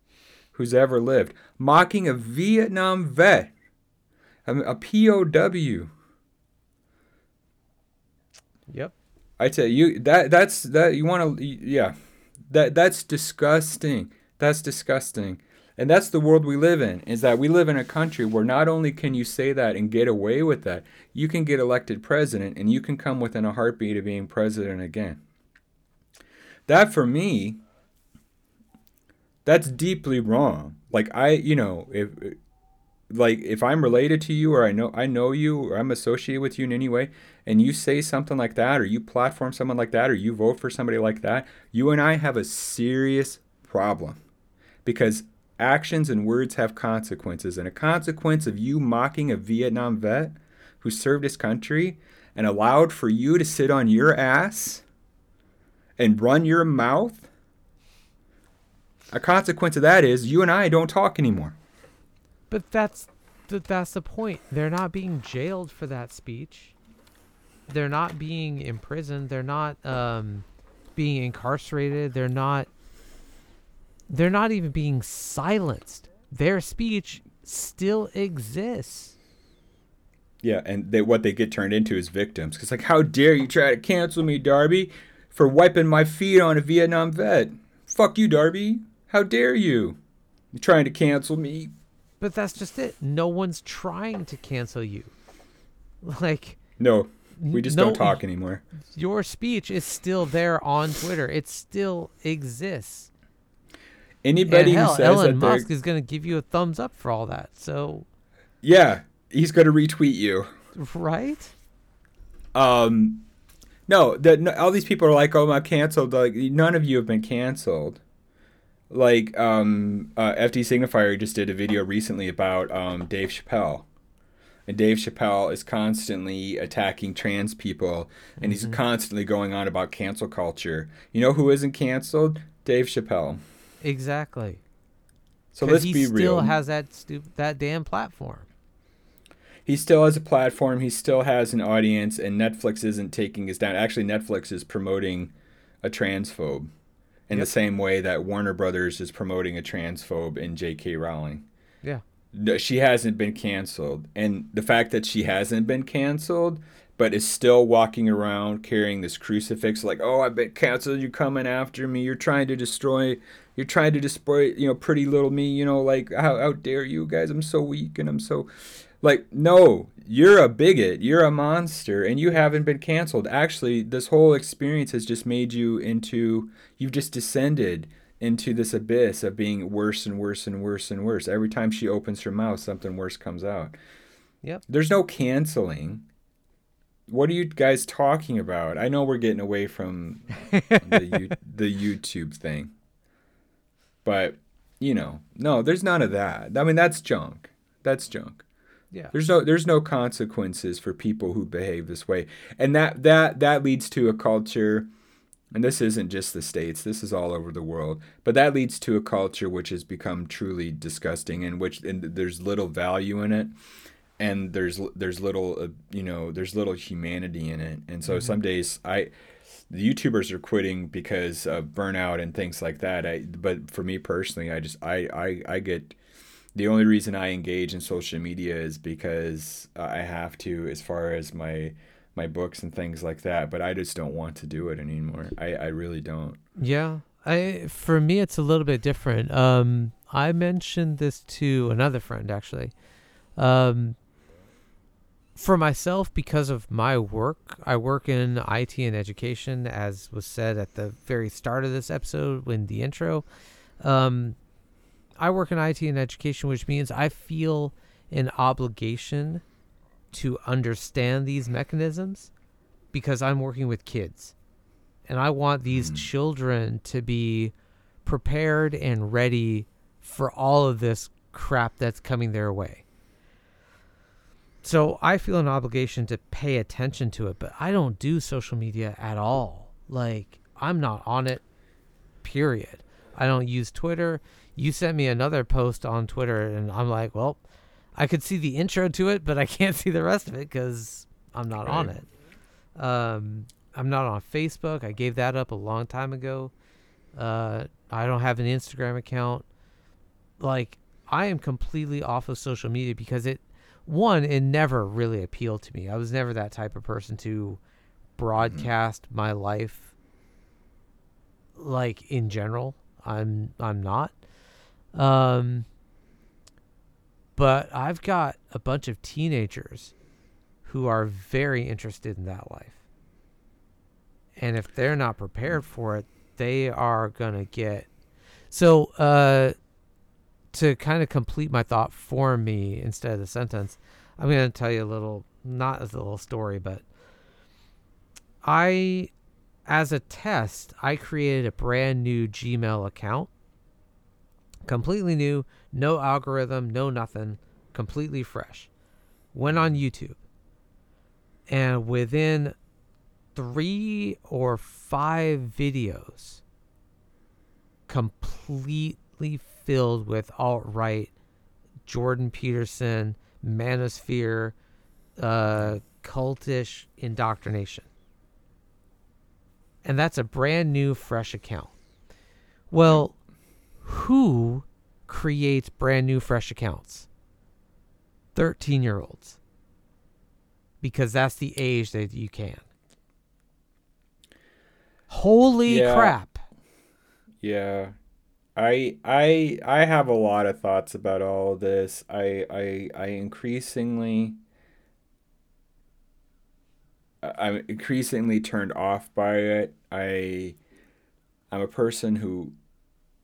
who's ever lived, mocking a Vietnam vet, a, POW. Yep. I tell you that that's that you want to yeah. That that's disgusting. That's disgusting. And that's the world we live in. Is that we live in a country where not only can you say that and get away with that, you can get elected president and you can come within a heartbeat of being president again. That for me that's deeply wrong. Like I, you know, if like if I'm related to you or I know I know you or I'm associated with you in any way and you say something like that or you platform someone like that or you vote for somebody like that, you and I have a serious problem. Because actions and words have consequences and a consequence of you mocking a Vietnam vet who served his country and allowed for you to sit on your ass and run your mouth a consequence of that is you and I don't talk anymore. But that's th- that's the point. They're not being jailed for that speech. They're not being imprisoned. They're not um, being incarcerated. They're not. They're not even being silenced. Their speech still exists. Yeah, and they, what they get turned into is victims. Cause like, how dare you try to cancel me, Darby, for wiping my feet on a Vietnam vet? Fuck you, Darby. How dare you? You're trying to cancel me. But that's just it. No one's trying to cancel you. Like No, we just no, don't talk anymore. Your speech is still there on Twitter. It still exists. Anybody and hell, who says that. Elon that Musk is going to give you a thumbs up for all that. So, yeah, he's gonna retweet you. right? Um, no, no, all these people are like, oh, I'm canceled. Like none of you have been canceled. Like um, uh, FD Signifier just did a video recently about um, Dave Chappelle, and Dave Chappelle is constantly attacking trans people, and he's constantly going on about cancel culture. You know who isn't canceled? Dave Chappelle. Exactly. So let's he be still has that stup- that damn platform. he still has a platform. He still has an audience, and Netflix isn't taking us down. Actually, Netflix is promoting a transphobe in the same way that Warner Brothers is promoting a transphobe in J.K. Rowling. Yeah. She hasn't been canceled, and the fact that she hasn't been canceled, but is still walking around carrying this crucifix, like, "Oh, I've been canceled. You're coming after me. You're trying to destroy. You're trying to destroy. You know, pretty little me. You know, like how how dare you guys? I'm so weak, and I'm so." Like, no, you're a bigot. You're a monster, and you haven't been canceled. Actually, this whole experience has just made you into, you've just descended into this abyss of being worse and worse and worse and worse. Every time she opens her mouth, something worse comes out. Yep. There's no canceling. What are you guys talking about? I know we're getting away from the, you, the YouTube thing. But, you know, no, there's none of that. I mean, that's junk. That's junk. Yeah. There's no there's no consequences for people who behave this way. And that that that leads to a culture and this isn't just the states, this is all over the world. But that leads to a culture which has become truly disgusting and which and there's little value in it and there's there's little uh, you know, there's little humanity in it. And so some days I the YouTubers are quitting because of burnout and things like that. I but for me personally, I just I I I get the only reason I engage in social media is because I have to, as far as my my books and things like that. But I just don't want to do it anymore. I, I really don't. Yeah. I for me it's a little bit different. Um I mentioned this to another friend actually. Um for myself because of my work, I work in IT and education as was said at the very start of this episode in the intro. Um I work in IT and education which means I feel an obligation to understand these mechanisms because I'm working with kids and I want these mm. children to be prepared and ready for all of this crap that's coming their way. So I feel an obligation to pay attention to it, but I don't do social media at all. Like I'm not on it. Period. I don't use Twitter. You sent me another post on Twitter and I'm like, well, I could see the intro to it, but I can't see the rest of it cuz I'm not right. on it. Um I'm not on Facebook. I gave that up a long time ago. Uh, I don't have an Instagram account. Like I am completely off of social media because it one it never really appealed to me. I was never that type of person to broadcast mm-hmm. my life like in general. I'm I'm not. Um but I've got a bunch of teenagers who are very interested in that life. And if they're not prepared for it, they are going to get. So, uh, to kind of complete my thought for me instead of the sentence, I'm going to tell you a little, not a little story, but I, as a test, I created a brand new Gmail account. Completely new, no algorithm, no nothing, completely fresh. Went on YouTube. And within three or five videos completely filled with alt right, Jordan Peterson, manosphere, uh, cultish indoctrination. And that's a brand new, fresh account. Well, who creates brand new, fresh accounts? 13 year olds. Because that's the age that you can. Holy yeah. crap. Yeah. I I I have a lot of thoughts about all this. I I I increasingly I'm increasingly turned off by it. I I'm a person who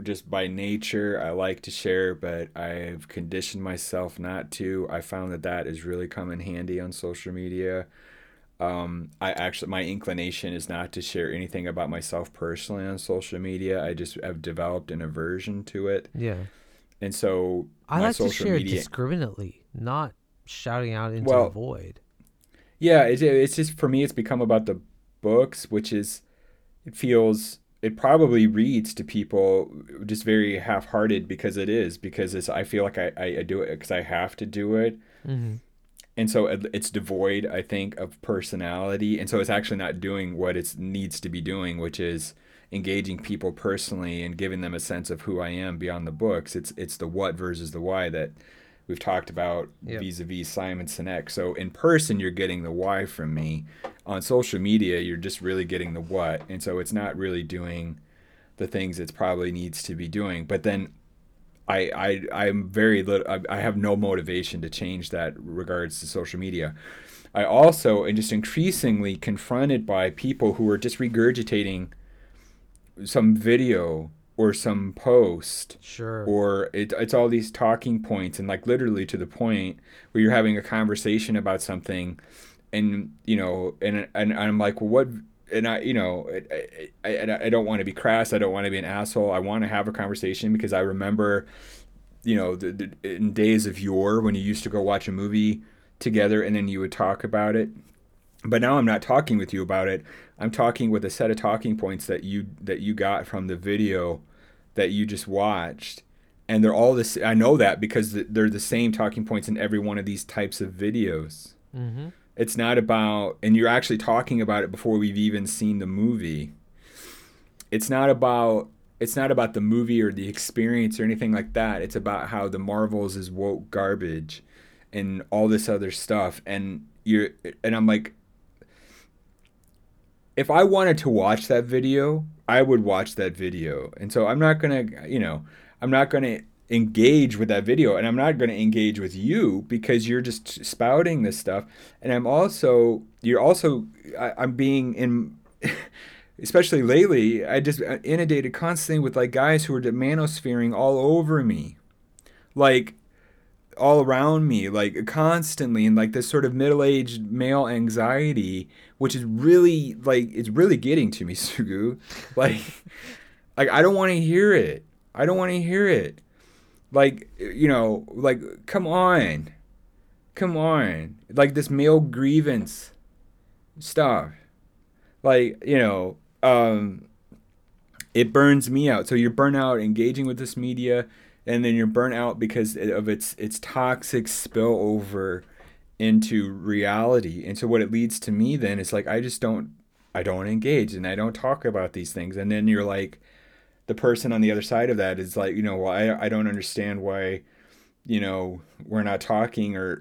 just by nature I like to share, but I've conditioned myself not to. I found that that is really come in handy on social media. Um, I actually, my inclination is not to share anything about myself personally on social media. I just have developed an aversion to it. Yeah. And so I like to share media, discriminately, not shouting out into well, a void. Yeah, it's, it's just for me, it's become about the books, which is, it feels, it probably reads to people just very half hearted because it is, because it's, I feel like I, I, I do it because I have to do it. Mm-hmm and so it's devoid i think of personality. And so it's actually not doing what it needs to be doing which is engaging people personally and giving them a sense of who i am beyond the books. It's it's the what versus the why that we've talked about yep. vis-a-vis simon sinek. So in person you're getting the why from me. On social media you're just really getting the what. And so it's not really doing the things it probably needs to be doing. But then I, I I'm very little. I, I have no motivation to change that regards to social media. I also am just increasingly confronted by people who are just regurgitating some video or some post. Sure. Or it, it's all these talking points and like literally to the point where you're having a conversation about something and you know and and I'm like, well, what and I, you know, I, I, I don't want to be crass. I don't want to be an asshole. I want to have a conversation because I remember, you know, the, the, in days of yore when you used to go watch a movie together and then you would talk about it. But now I'm not talking with you about it. I'm talking with a set of talking points that you that you got from the video that you just watched, and they're all this. I know that because they're the same talking points in every one of these types of videos. Mm-hmm. It's not about, and you're actually talking about it before we've even seen the movie. It's not about it's not about the movie or the experience or anything like that. It's about how the Marvels is woke garbage and all this other stuff. And you're and I'm like if I wanted to watch that video, I would watch that video. And so I'm not to, you know, I'm not to engage with that video and I'm not going to engage with you because you're just spouting this stuff. And I'm also, you're also, I, I'm being in, especially lately, I just uh, inundated constantly with like guys who are manosphering all over me. Like, all around me, like constantly, and like this sort of middle-aged male anxiety, which is really like it's really getting to me, Sugu. Like, like I don't want to hear it. I don't want to hear it. Like, you know, like come on, come on, like this male grievance stuff. Like, you know, um, it burns me out. So you're burnt out engaging with this media and then you're burnt out because of its its toxic spillover into reality. And so what it leads to me then is like I just don't I don't engage and I don't talk about these things. And then you're like the person on the other side of that is like, you know, well I I don't understand why, you know, we're not talking or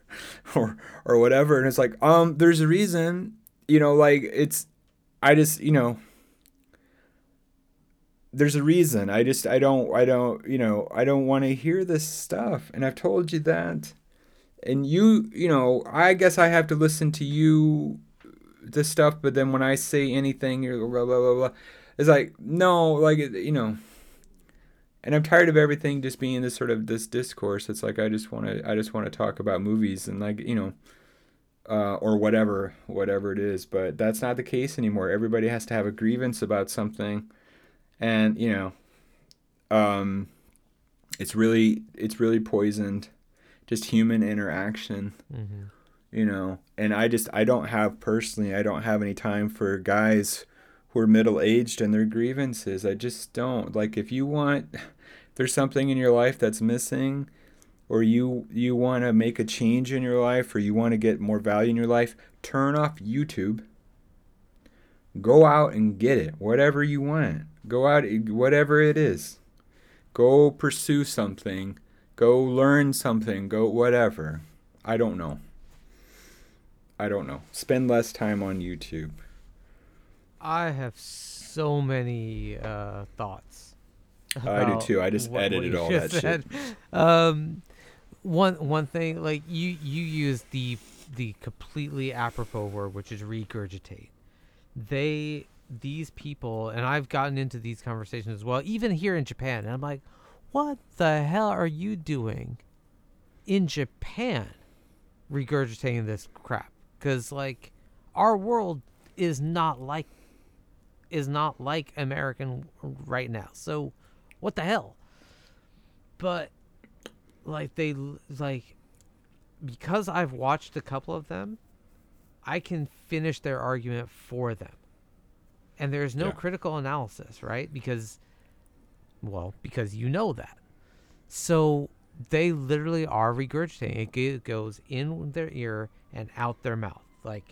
or or whatever. And it's like, um, there's a reason, you know, like it's I just, you know, there's a reason. I just I don't I don't you know I don't want to hear this stuff, and I've told you that. And you you know I guess I have to listen to you, this stuff. But then when I say anything, you're blah blah blah blah. It's like no, like you know. And I'm tired of everything just being this sort of this discourse. It's like I just want to I just want to talk about movies and like you know. Uh, or whatever, whatever it is, but that's not the case anymore. Everybody has to have a grievance about something, and you know um it's really it's really poisoned just human interaction mm-hmm. you know and i just i don't have personally i don't have any time for guys who are middle aged and their grievances i just don't like if you want there's something in your life that's missing or you you want to make a change in your life or you want to get more value in your life turn off youtube go out and get it whatever you want Go out, whatever it is. Go pursue something. Go learn something. Go whatever. I don't know. I don't know. Spend less time on YouTube. I have so many uh, thoughts. I do too. I just what, edited what all that said. shit. Um, one one thing, like you you use the the completely apropos word, which is regurgitate. They these people, and I've gotten into these conversations as well, even here in Japan, and I'm like, what the hell are you doing in Japan regurgitating this crap? Because, like, our world is not like is not like American right now. So, what the hell? But like they like because I've watched a couple of them, I can finish their argument for them and there's no yeah. critical analysis, right? Because, well, because you know that. So they literally are regurgitating. It goes in their ear and out their mouth, like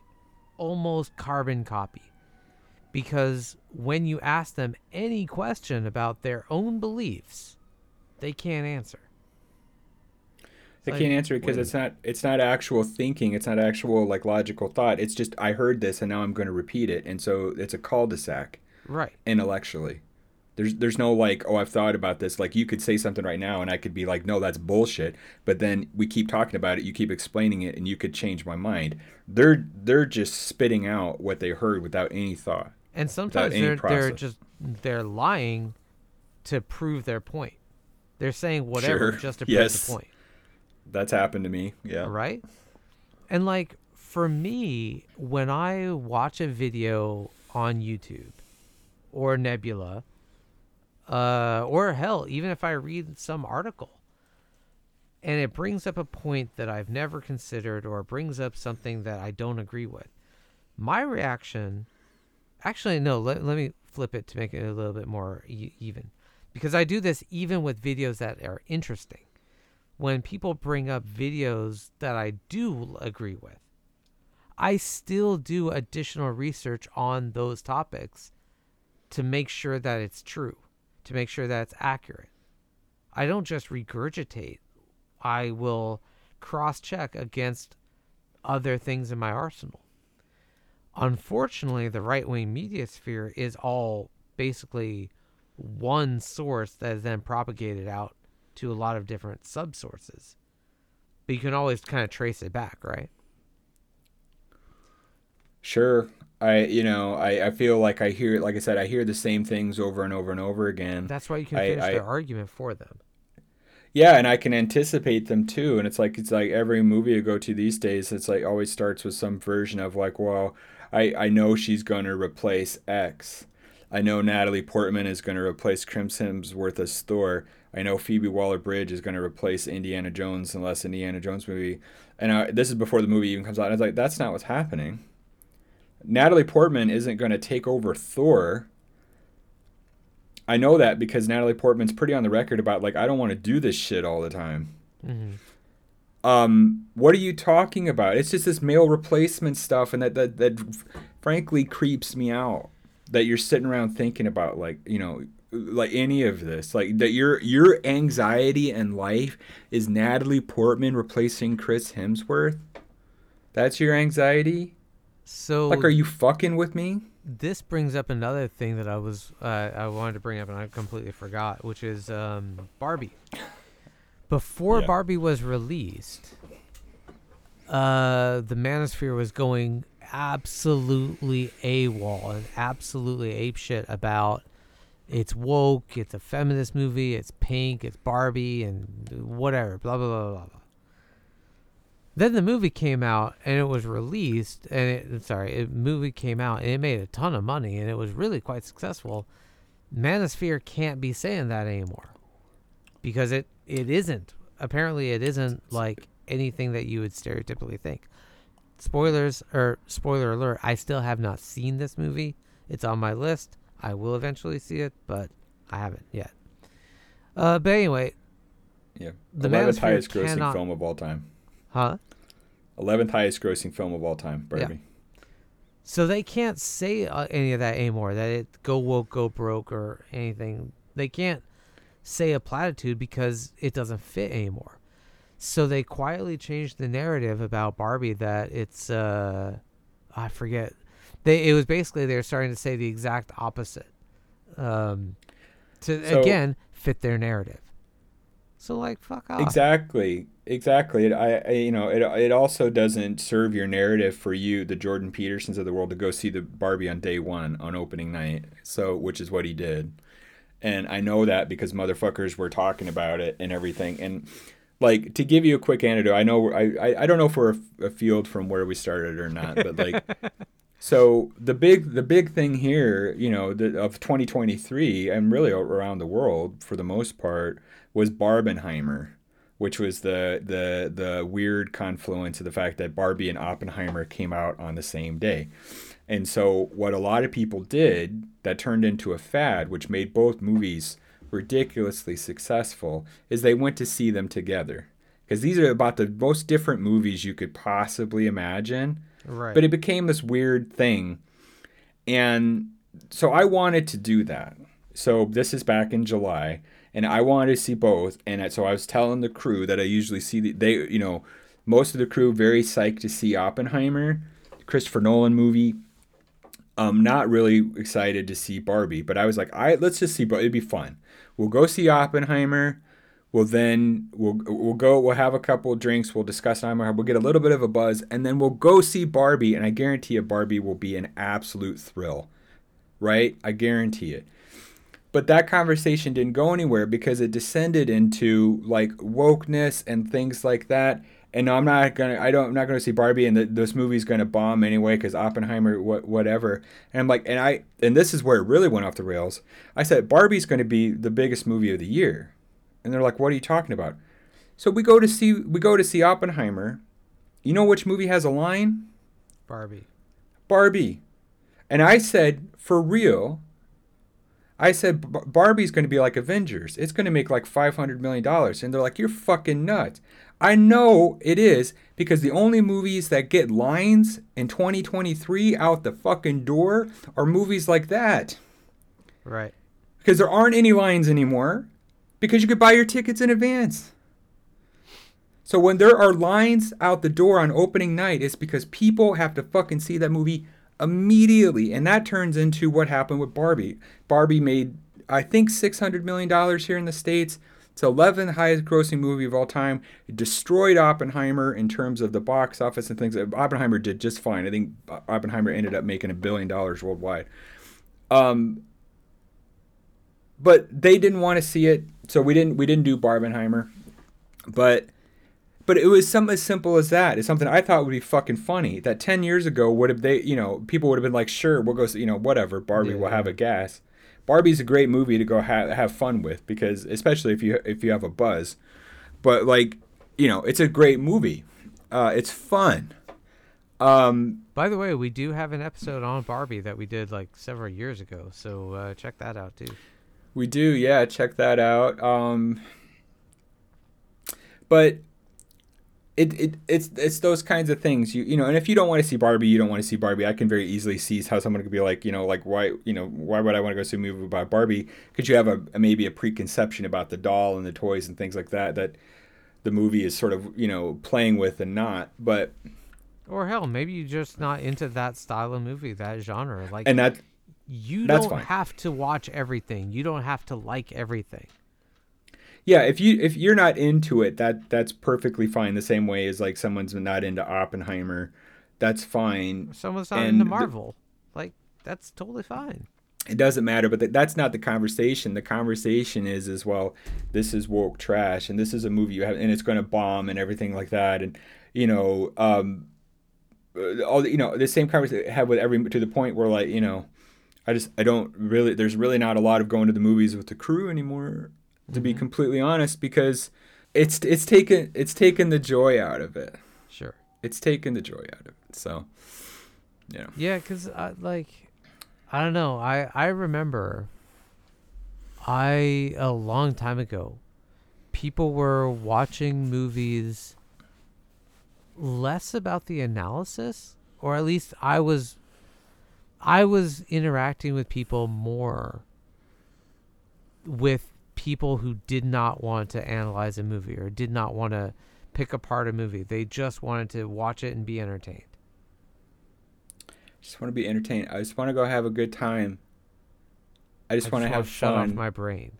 almost carbon copy. Because when you ask them any question about their own beliefs, they can't answer. They like, can't answer it because it's not it's not actual thinking. It's not actual like logical thought. It's just I heard this and now I'm going to repeat it, and so it's a cul-de-sac. Right. Intellectually, there's there's no like oh I've thought about this. Like you could say something right now and I could be like no that's bullshit. But then we keep talking about it. You keep explaining it and you could change my mind. They're they're just spitting out what they heard without any thought. And sometimes they're they're just they're lying to prove their point. They're saying whatever sure. just to prove yes. the point. That's happened to me. Yeah. Right? And like for me, when I watch a video on YouTube or Nebula, uh, or hell, even if I read some article and it brings up a point that I've never considered or brings up something that I don't agree with, my reaction actually, no, let, let me flip it to make it a little bit more e- even because I do this even with videos that are interesting when people bring up videos that I do agree with, I still do additional research on those topics to make sure that it's true, to make sure that it's accurate. I don't just regurgitate. I will cross check against other things in my arsenal. Unfortunately, the right wing media sphere is all basically one source that is then propagated out to a lot of different subsources. But you can always kind of trace it back, right? Sure. I you know, I, I feel like I hear like I said, I hear the same things over and over and over again. That's why you can I- finish I- their argument for them. Yeah, and I can anticipate them too. And it's like it's like every movie I go to these days, it's like always starts with some version of like, well, I, I know she's gonna replace X. I know Natalie Portman is gonna replace Chris Hemsworth as Thor. I know Phoebe Waller Bridge is gonna replace Indiana Jones last Indiana Jones movie. And I, this is before the movie even comes out. I was like, that's not what's happening. Natalie Portman isn't gonna take over Thor. I know that because Natalie Portman's pretty on the record about like I don't want to do this shit all the time. hmm Um, what are you talking about? It's just this male replacement stuff, and that that that frankly creeps me out. That you're sitting around thinking about like you know like any of this like that your your anxiety in life is Natalie Portman replacing Chris Hemsworth. That's your anxiety. So Like, are you fucking with me? this brings up another thing that I was uh, I wanted to bring up and I completely forgot, which is um, Barbie. Before Yeah. Barbie was released, uh, the Manosphere was going absolutely AWOL and absolutely apeshit about it's woke, it's a feminist movie, it's pink, it's Barbie, and whatever, blah blah blah blah blah. Then the movie came out and it was released, and it sorry, it movie came out and it made a ton of money and it was really quite successful. Manosphere can't be saying that anymore because it it isn't. Apparently, it isn't like anything that you would stereotypically think. Spoilers or spoiler alert! I still have not seen this movie. It's on my list. I will eventually see it, but I haven't yet. Uh, but anyway, Yeah. The Eleventh Manosphere highest grossing cannot- film of all time. huh? Eleventh highest grossing film of all time. Barbie. So they can't say uh, any of that anymore. That it go woke, go broke, or anything. They can't say a platitude because it doesn't fit anymore. So they quietly changed the narrative about Barbie that it's uh, I forget. They it was basically they're starting to say the exact opposite. Um, to So- again fit their narrative. So like fuck off. Exactly, exactly. It, I, I, you know, it, it also doesn't serve your narrative for you, the Jordan Petersons of the world, to go see the Barbie on day one on opening night. So, which is what he did, and I know that because motherfuckers were talking about it and everything. And like to give you a quick anecdote, I know I, I, I don't know if we're a, a field from where we started or not, but like. So the big the big thing here, you know, the, of 2023 and really around the world for the most part was Barbenheimer, which was the the the weird confluence of the fact that Barbie and Oppenheimer came out on the same day. And so what a lot of people did that turned into a fad, which made both movies ridiculously successful, is they went to see them together. Because these are about the most different movies you could possibly imagine right. but it became this weird thing and so i wanted to do that so this is back in july and i wanted to see both and so i was telling the crew that i usually see the, they you know most of the crew very psyched to see oppenheimer christopher nolan movie um not really excited to see barbie but i was like i let's just see but it'd be fun we'll go see oppenheimer We'll then we'll we'll go. We'll have a couple drinks. We'll discuss Oppenheimer. We'll get a little bit of a buzz, and then we'll go see Barbie. And I guarantee you, Barbie will be an absolute thrill, right? I guarantee it. But that conversation didn't go anywhere because it descended into like wokeness and things like that. And no, I'm not gonna. I don't. I'm not gonna see Barbie, and the, this movie's gonna bomb anyway because Oppenheimer, what, whatever. And I'm like, and I, and this is where it really went off the rails. I said Barbie's gonna be the biggest movie of the year. And they're like, "What are you talking about?" So we go to see we go to see Oppenheimer. You know which movie has a line? Barbie. Barbie. And I said, "For real?" I said Barbie's going to be like Avengers. It's going to make like 500 million dollars. And they're like, "You're fucking nuts." I know it is because the only movies that get lines in 2023 out the fucking door are movies like that. Right. Because there aren't any lines anymore because you could buy your tickets in advance. So when there are lines out the door on opening night, it's because people have to fucking see that movie immediately, and that turns into what happened with Barbie. Barbie made I think six hundred million dollars here in the states. It's 11th highest grossing movie of all time. It destroyed Oppenheimer in terms of the box office and things. Oppenheimer did just fine. I think Oppenheimer ended up making a billion dollars worldwide. Um, but they didn't want to see it, so we didn't we didn't do Barbenheimer. But but it was something as simple as that. It's something I thought would be fucking funny. That ten years ago would have they, you know, people would have been like, sure, we'll go, you know, whatever. Barbie yeah, will have a gas. Barbie's a great movie to go ha- have fun with because, especially if you if you have a buzz. But like, you know, it's a great movie. Uh, it's fun. Um, By the way, we do have an episode on Barbie that we did like several years ago, so uh, check that out too. We do, yeah. Check that out. Um, but it, it it's it's those kinds of things. You you know and if you don't want to see Barbie you don't want to see Barbie. I can very easily see how someone could be like you know like why you know why would I want to go see a movie about Barbie? Because you have a, a, maybe a preconception about the doll and the toys and things like that that the movie is sort of you know playing with and not but or hell maybe you're just not into that style of movie that genre. Like and that you don't fine. have to watch everything. You don't have to like everything yeah, if you if you're not into it, that that's perfectly fine. The same way as like someone's not into Oppenheimer, that's fine. Someone's not and into Marvel, the, like that's totally fine. It doesn't matter, but that's not the conversation. The conversation is as well. This is woke trash, and this is a movie you have, and it's going to bomb and everything like that, and you know, um, uh, all you know, the same conversation I have with every to the point where like you know, I just I don't really. There's really not a lot of going to the movies with the crew anymore to mm-hmm. be completely honest, because it's it's taken it's taken the joy out of it. Sure, it's taken the joy out of it. So, yeah, yeah, because like I don't know, I I remember I a long time ago, people were watching movies less about the analysis, or at least I was I was interacting with people more with people who did not want to analyze a movie or did not want to pick apart a movie. They just wanted to watch it and be entertained. Just want to be entertained. I just want to go have a good time. I just, want to have shut fun. off my brain.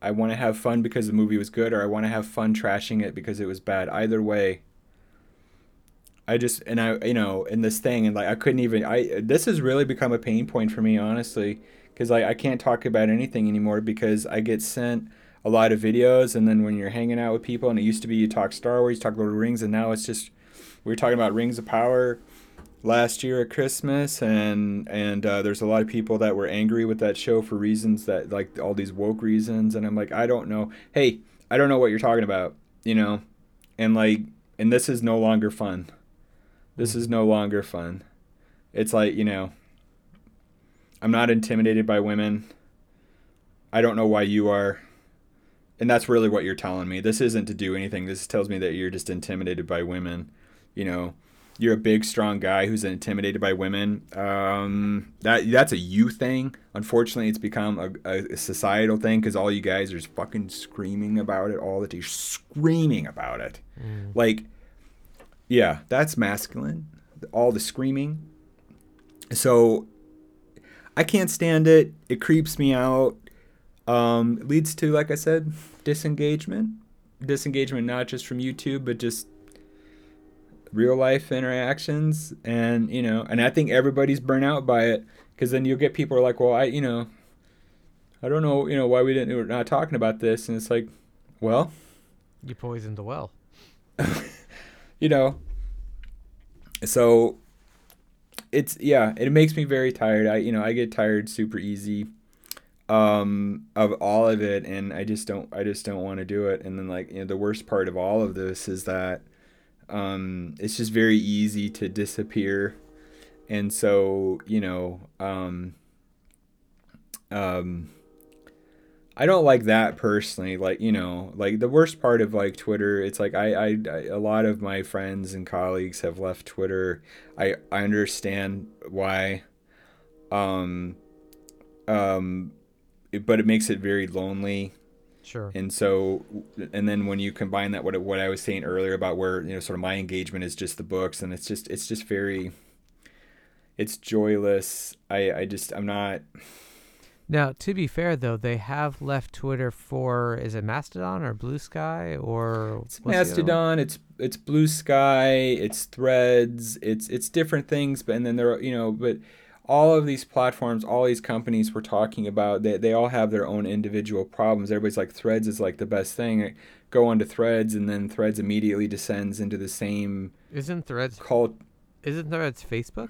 I want to have fun because the movie was good, or I want to have fun trashing it because it was bad. Either way, I just and I you know in this thing and like I couldn't even I this has really become a pain point for me honestly because like I can't talk about anything anymore because I get sent a lot of videos, and then when you're hanging out with people, and it used to be you talk Star Wars, you talk Lord of the Rings, and now it's just we were talking about Rings of Power last year at Christmas, and and uh, there's a lot of people that were angry with that show for reasons that like all these woke reasons, and I'm like I don't know, hey, I don't know what you're talking about, you know, and like and this is no longer fun. This is no longer fun. It's like you know I'm not intimidated by women. I don't know why you are. And that's really what you're telling me. This isn't to do anything. This tells me that you're just intimidated by women. You know, you're a big, strong guy who's intimidated by women. Um, that that's a you thing. Unfortunately, it's become a, a societal thing because all you guys are just fucking screaming about it all the time. You're screaming about it. Mm. Like, yeah, that's masculine. All the screaming. So I can't stand it. It creeps me out. Um, it leads to, like I said, disengagement. Disengagement not just from YouTube, but just real life interactions. And, you know, and I think everybody's burnt out by it because then you'll get people are like, well, I, you know, I don't know, you know, why we didn't, we're not talking about this. And it's like, well, you poisoned the well. you know, so it's yeah, it makes me very tired. I you know I get tired super easy um of all of it and I just don't I just don't want to do it and then like you know the worst part of all of this is that um it's just very easy to disappear and so you know um um I don't like that personally. Like you know, like the worst part of like Twitter, it's like I, I, I a lot of my friends and colleagues have left Twitter. I I understand why, um, um, it, but it makes it very lonely. Sure. And so, and then when you combine that what what I was saying earlier about where you know sort of my engagement is just the books, and it's just it's just very it's joyless. I I just I'm not. Now, to be fair though, they have left Twitter for is it Mastodon or Bluesky or it's Mastodon, it's it's Bluesky, it's Threads, it's it's different things, but and then there are you know, but all of these platforms, all these companies we're talking about, they, they all have their own individual problems. Everybody's like Threads is like the best thing. Go onto Threads and then Threads immediately descends into the same Isn't Threads called Isn't Threads Facebook?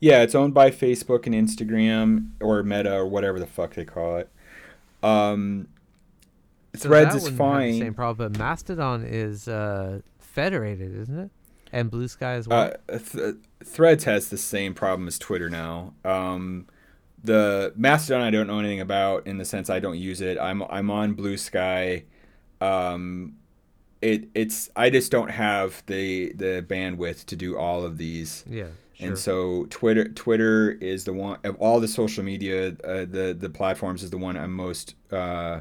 Yeah, it's owned by Facebook and Instagram or Meta or whatever the fuck they call it. Um, So Threads is wouldn't have the fine. Same problem, but Mastodon is uh, federated, isn't it? And Bluesky as well. Uh, th- Threads has the same problem as Twitter now. Um, the Mastodon I don't know anything about in the sense I don't use it. I'm I'm on Bluesky. Um, it it's I just don't have the the bandwidth to do all of these. yeah, sure. And so Twitter Twitter is the one of all the social media uh, the the platforms is the one I'm most uh,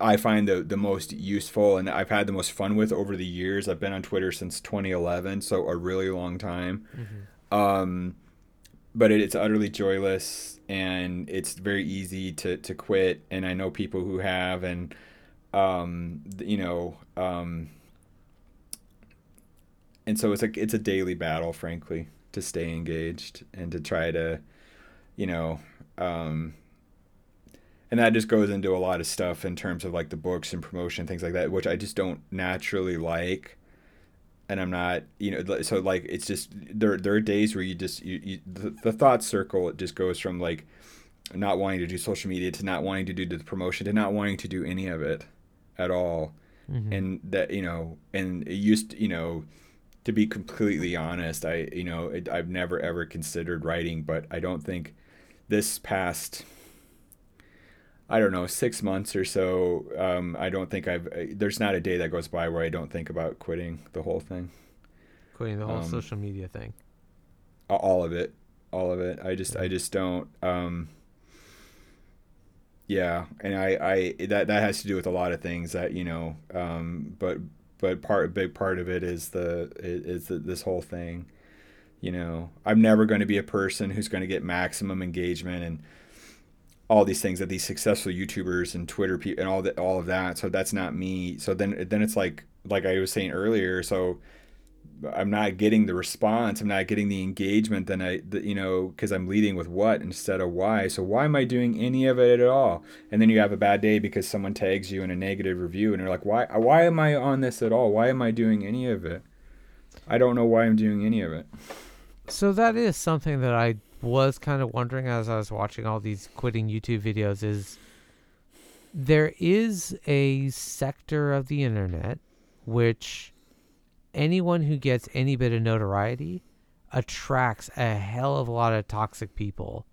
I find the the most useful and I've had the most fun with over the years. I've been on Twitter since 2011, so a really long time. Mhm. Um, but it, it's utterly joyless and it's very easy to to quit. And I know people who have and um, you know. Um, and so it's like it's a daily battle frankly to stay engaged and to try to you know um and that just goes into a lot of stuff in terms of like the books and promotion things like that which i just don't naturally like and i'm not you know so like it's just there there are days where you just you, you the, the thought circle it just goes from like not wanting to do social media to not wanting to do the promotion to not wanting to do any of it at all Mhm. and that you know and it used to, you know to be completely honest i you know it, i've never ever considered writing but i don't think this past i don't know six months or so um, i don't think i've uh, there's not a day that goes by where i don't think about quitting the whole thing. Quitting the whole um, social media thing. All of it all of it. I just i just don't um yeah and i i that that has to do with a lot of things that you know um but but part a big part of it is the is the, this whole thing. You know i'm never going to be a person who's going to get maximum engagement and all these things that these successful youtubers and twitter people and all that all of that. So that's not me. So then then it's like like i was saying earlier so I'm not getting the response. I'm not getting the engagement. Then I, the, you know, because I'm leading with what instead of why. So why am I doing any of it at all? And then you have a bad day because someone tags you in a negative review, and you're like, why? Why am I on this at all? Why am I doing any of it? I don't know why I'm doing any of it. So that is something that I was kind of wondering as I was watching all these quitting YouTube videos is there is a sector of the internet which anyone who gets any bit of notoriety attracts a hell of a lot of toxic people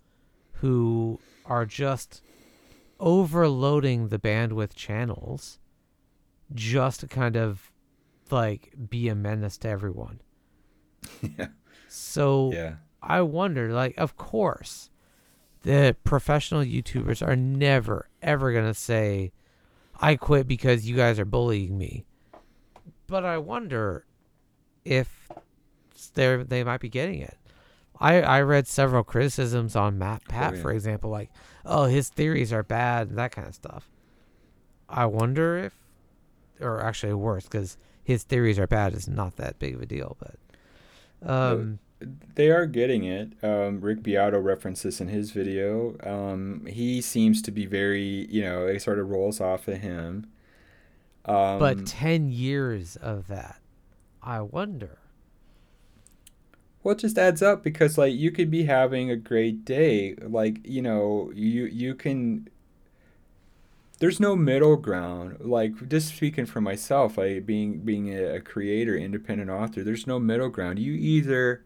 who are just overloading the bandwidth channels just to kind of like be a menace to everyone. yeah. So Yeah. I wonder, like, of course, the professional YouTubers are never, ever going to say, I quit because you guys are bullying me. But I wonder if they they might be getting it. I, I read several criticisms on MatPat, yeah. for example, like, oh, his theories are bad and that kind of stuff. I wonder if, or actually worse, because his theories are bad is not that big of a deal. But, um, They are getting it. Um, Rick Beato referenced this in his video. Um, he seems to be very, you know, it sort of rolls off of him. Um, but 10 years of that i wonder Well, it just adds up because like you could be having a great day, like you know, you you can. There's no middle ground. Like just speaking for myself, like being being a, creator, independent author, there's no middle ground. You either.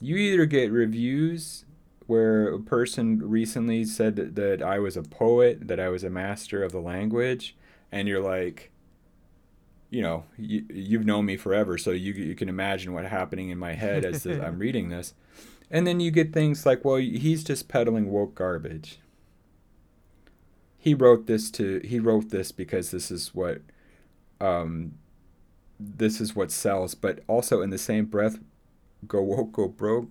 You either get reviews where a person recently said that, that I was a poet, that I was a master of the language, and you're like, you know, you, you've known me forever, so you, you can imagine what happening in my head as the, I'm reading this. And then you get things like, well, he's just peddling woke garbage. He wrote this to he wrote this because this is what um this is what sells, but also in the same breath go woke, go broke.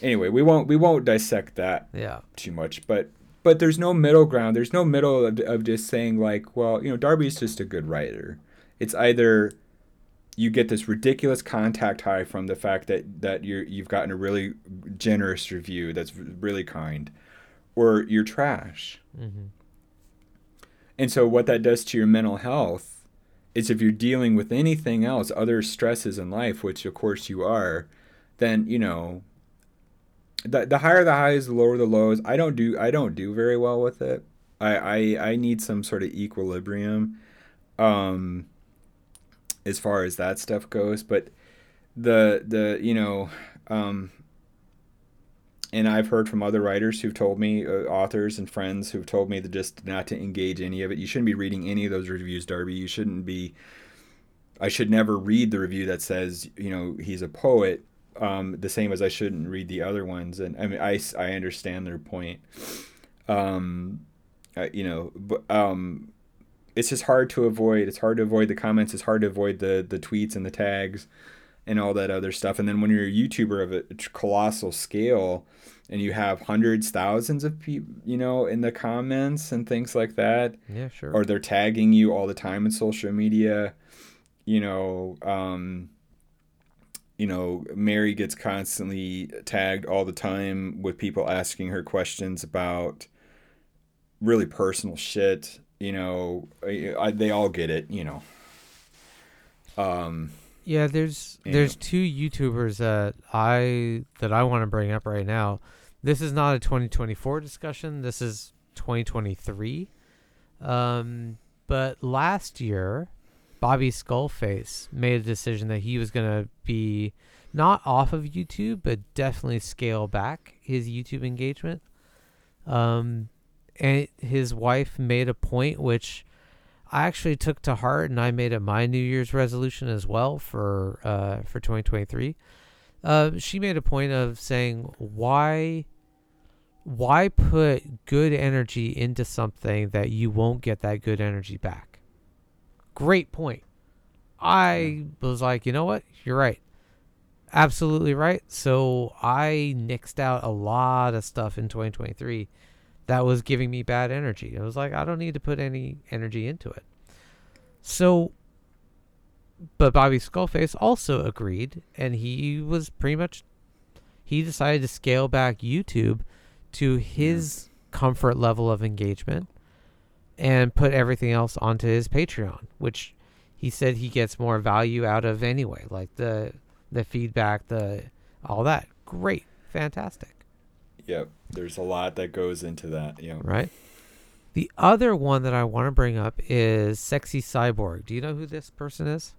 Anyway, we won't we won't dissect that Yeah. too much, but but there's no middle ground. There's no middle of, of just saying like, well, you know, Darby's just a good writer. It's either you get this ridiculous contact high from the fact that that you're you've gotten a really generous review that's really kind, or you're trash. Mm-hmm. And so what that does to your mental health is if you're dealing with anything else, other stresses in life, which of course you are, then you know the the higher the highs, the lower the lows. I don't do I don't do very well with it. I I, I need some sort of equilibrium. Um as far as that stuff goes, but the the you know um and I've heard from other writers who've told me, uh, authors and friends who've told me that just not to engage any of it. You shouldn't be reading any of those reviews, Darby. You shouldn't be. I should never read the review that says, you know, he's a poet. Um, the same as I shouldn't read the other ones. And I mean, I, I understand their point. Um, uh, you know, but um, it's just hard to avoid. It's hard to avoid the comments. It's hard to avoid the the tweets and the tags and all that other stuff. And then when you're a YouTuber of a colossal scale and you have hundreds, thousands of people, you know, in the comments and things like that, Yeah, sure. or they're tagging you all the time in social media, you know, um, you know, Mary gets constantly tagged all the time with people asking her questions about really personal shit. You know, I, I, they all get it. You know. Um, Yeah, there's there's two YouTubers that I that I want to bring up right now. This is not a 2024 discussion. This is 2023. Um, but last year, Bobby Skullface made a decision that he was gonna be not off of YouTube, but definitely scale back his YouTube engagement. Um, and his wife made a point which I actually took to heart, and I made it my New Year's resolution as well for uh, for 2023. Uh, she made a point of saying why why put good energy into something that you won't get that good energy back. Great point. I was like, you know what? You're right. Absolutely right. So I nixed out a lot of stuff in 2023 that was giving me bad energy. I was like, I don't need to put any energy into it. So, but Bobby Skullface also agreed, and he was pretty much, he decided to scale back YouTube to his comfort level of engagement and put everything else onto his Patreon, which he said he gets more value out of anyway, like the the feedback, the all that. Great, fantastic. yep. There's a lot that goes into that. Yep. right? The other one that I want to bring up is Sexy Cyborg. Do you know who this person is?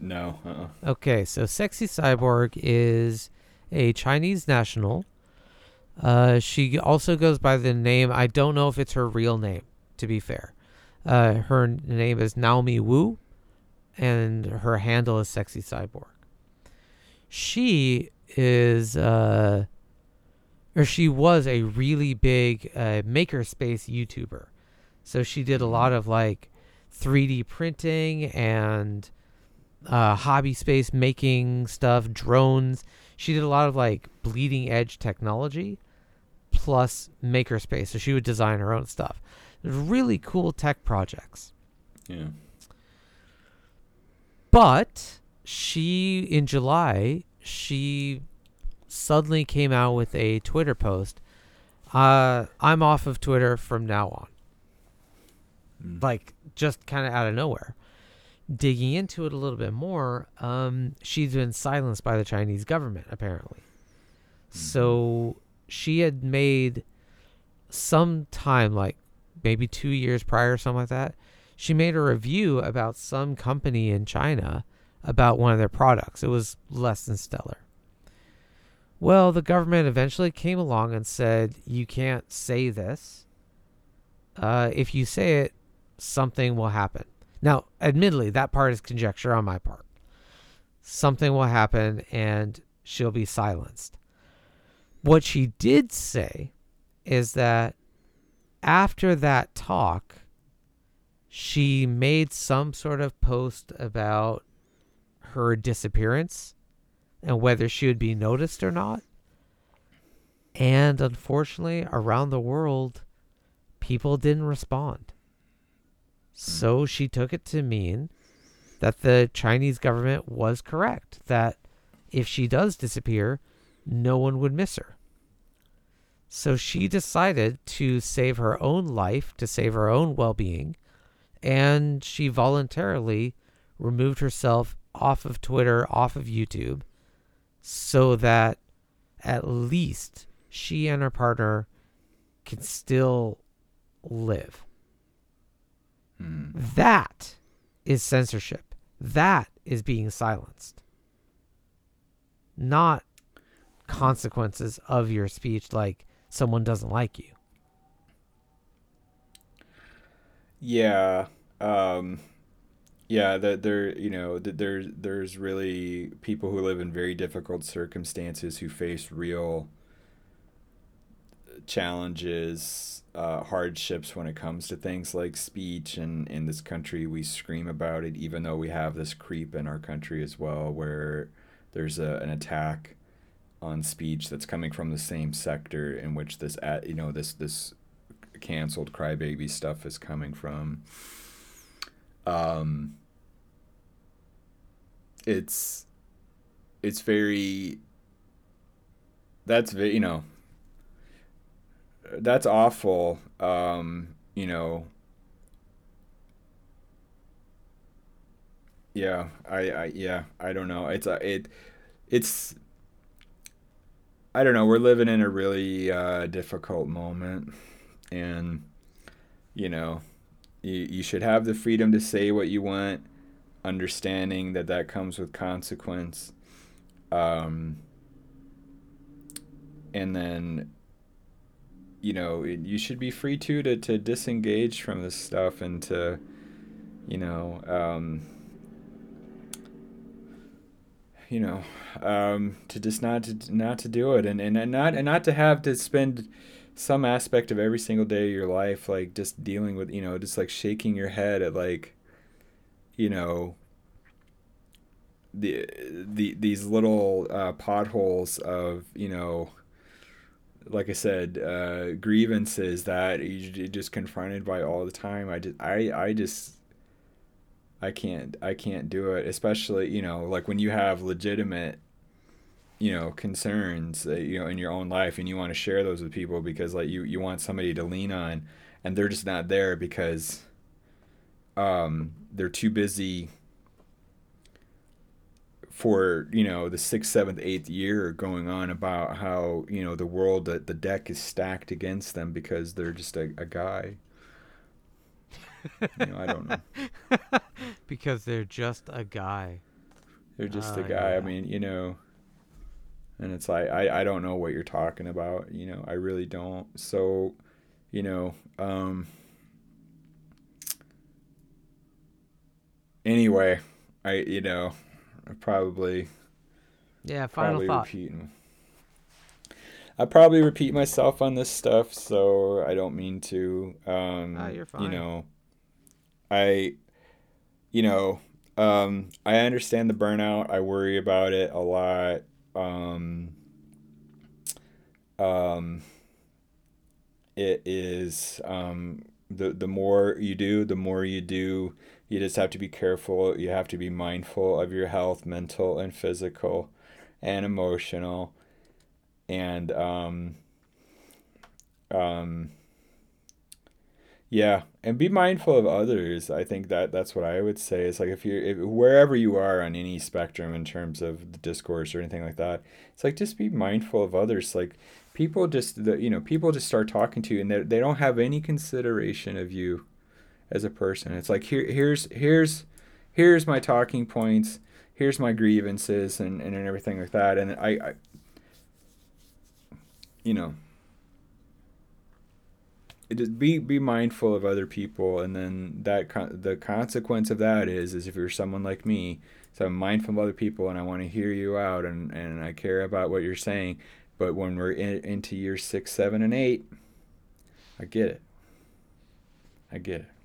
No. Uh-uh. Okay, so Sexy Cyborg is a Chinese national. Uh, she also goes by the name, I don't know if it's her real name, to be fair. Uh, her name is Naomi Wu, and her handle is Sexy Cyborg. She is, uh, or she was a really big uh, makerspace YouTuber. So she did a lot of like 3D printing and uh, hobby space making stuff, drones. She did a lot of like bleeding edge technology plus makerspace. So she would design her own stuff. Really cool tech projects. Yeah. But she, in July, she suddenly came out with a Twitter post. Uh, I'm off of Twitter from now on. Mm. Like, just kind of out of nowhere. Digging into it a little bit more, um, she's been silenced by the Chinese government, apparently. So she had made some time, like maybe two years prior, or something like that. She made a review about some company in China about one of their products. It was less than stellar. Well, the government eventually came along and said, You can't say this. Uh, if you say it, something will happen. Now, admittedly, that part is conjecture on my part. Something will happen and she'll be silenced. What she did say is that after that talk, she made some sort of post about her disappearance, and whether she would be noticed or not. And unfortunately, around the world, people didn't respond. So hmm. she took it to mean that the Chinese government was correct, that if she does disappear, no one would miss her. So she decided to save her own life, to save her own well being, and she voluntarily removed herself off of Twitter, off of YouTube, so that at least she and her partner can still live. Hmm. That is censorship. That is being silenced. Not consequences of your speech like someone doesn't like you. Yeah. Um yeah, that there, you know, that there's there's really people who live in very difficult circumstances who face real challenges, uh, hardships when it comes to things like speech. And in this country, we scream about it, even though we have this creep in our country as well, where there's a, an attack on speech that's coming from the same sector in which this, at, you know, this this canceled crybaby stuff is coming from. Um, it's it's very that's very you know that's awful um you know. Yeah i i yeah i don't know. It's a it it's i don't know we're living in a really uh difficult moment. And you know you, you should have the freedom to say what you want understanding that that comes with consequence um and then you know it, you should be free to, to to disengage from this stuff and to you know um you know um to just not to not to do it and and, and not and not to have to spend some aspect of every single day of your life like just dealing with you know just like shaking your head at like you know the the these little uh, potholes of you know like I said, uh, grievances that you're just confronted by all the time. I just, I, I just, I can't, I can't do it. Especially, you know, like when you have legitimate, you know, concerns, uh, you know, in your own life, and you want to share those with people because, like, you, you want somebody to lean on, and they're just not there because, um, they're too busy for you know the sixth, seventh, eighth year going on about how you know the world that the deck is stacked against them because they're just a, a guy. you know, I don't know. because they're just a guy. They're just Uh, a guy. I mean, you know, and it's like I I don't know what you're talking about. You know, I really don't. So, you know, um. Anyway, I you know, I probably Yeah, final probably thought. repeating. I probably repeat myself on this stuff, so I don't mean to. Um, Ah, you're fine. You know, I, you know, um, I understand the burnout. I worry about it a lot. Um, um, it is um, the the more you do, the more you do. You just have to be careful. You have to be mindful of your health, mental and physical, and emotional, and um, um, yeah, and be mindful of others. I think that that's what I would say. It's like if you're if, wherever you are on any spectrum in terms of the discourse or anything like that, it's like just be mindful of others. Like people just the you know people just start talking to you and they they don't have any consideration of you as a person. It's like here here's here's here's my talking points. Here's my grievances and, and and everything like that. And I, I you know it just be be mindful of other people and then that con- the consequence of that is is if you're someone like me so i'm mindful of other people and i want to hear you out and and i care about what you're saying but when we're in, into year six seven and eight i get it i get it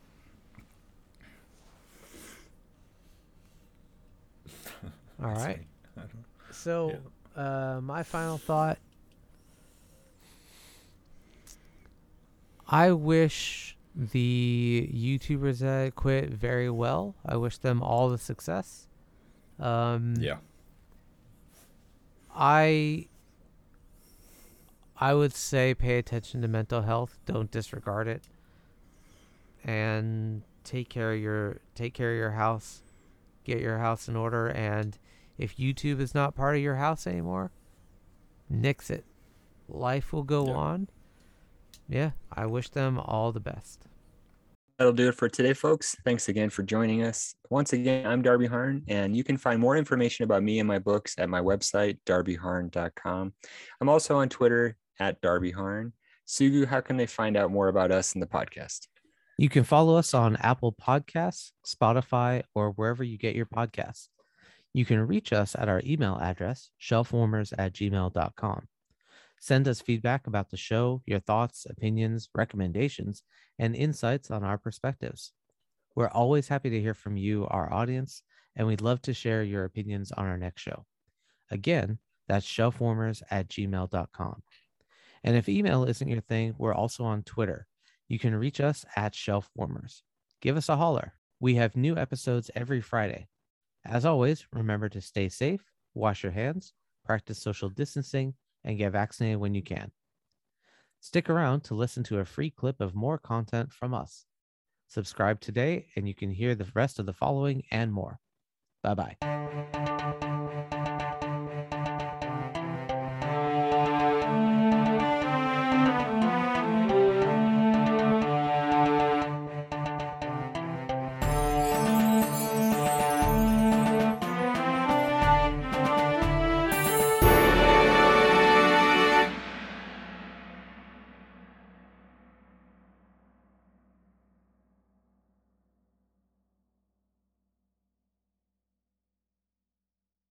All That's right. me. I don't- So, uh, my final thought. I wish the YouTubers that quit very well. I wish them all the success. Um, Yeah. I I would say pay attention to mental health. Don't disregard it. And take care of your take care of your house. Get your house in order and if YouTube is not part of your house anymore, nix it. Life will go Yeah. on. Yeah, I wish them all the best. That'll do it for today, folks. Thanks again for joining us. Once again, I'm Darby Harn, and you can find more information about me and my books at my website, darbyharn.com. I'm also on Twitter at Darby Harn. Sugu, how can they find out more about us and the podcast? You can follow us on Apple Podcasts, Spotify, or wherever you get your podcasts. You can reach us at our email address, shelfwarmers at gmail.com. Send us feedback about the show, your thoughts, opinions, recommendations, and insights on our perspectives. We're always happy to hear from you, our audience, and we'd love to share your opinions on our next show. Again, that's shelfwarmers at gmail.com. And if email isn't your thing, we're also on Twitter. You can reach us at shelfwarmers. Give us a holler. We have new episodes every Friday. As always, remember to stay safe, wash your hands, practice social distancing, and get vaccinated when you can. Stick around to listen to a free clip of more content from us. Subscribe today, and you can hear the rest of the following and more. Bye bye.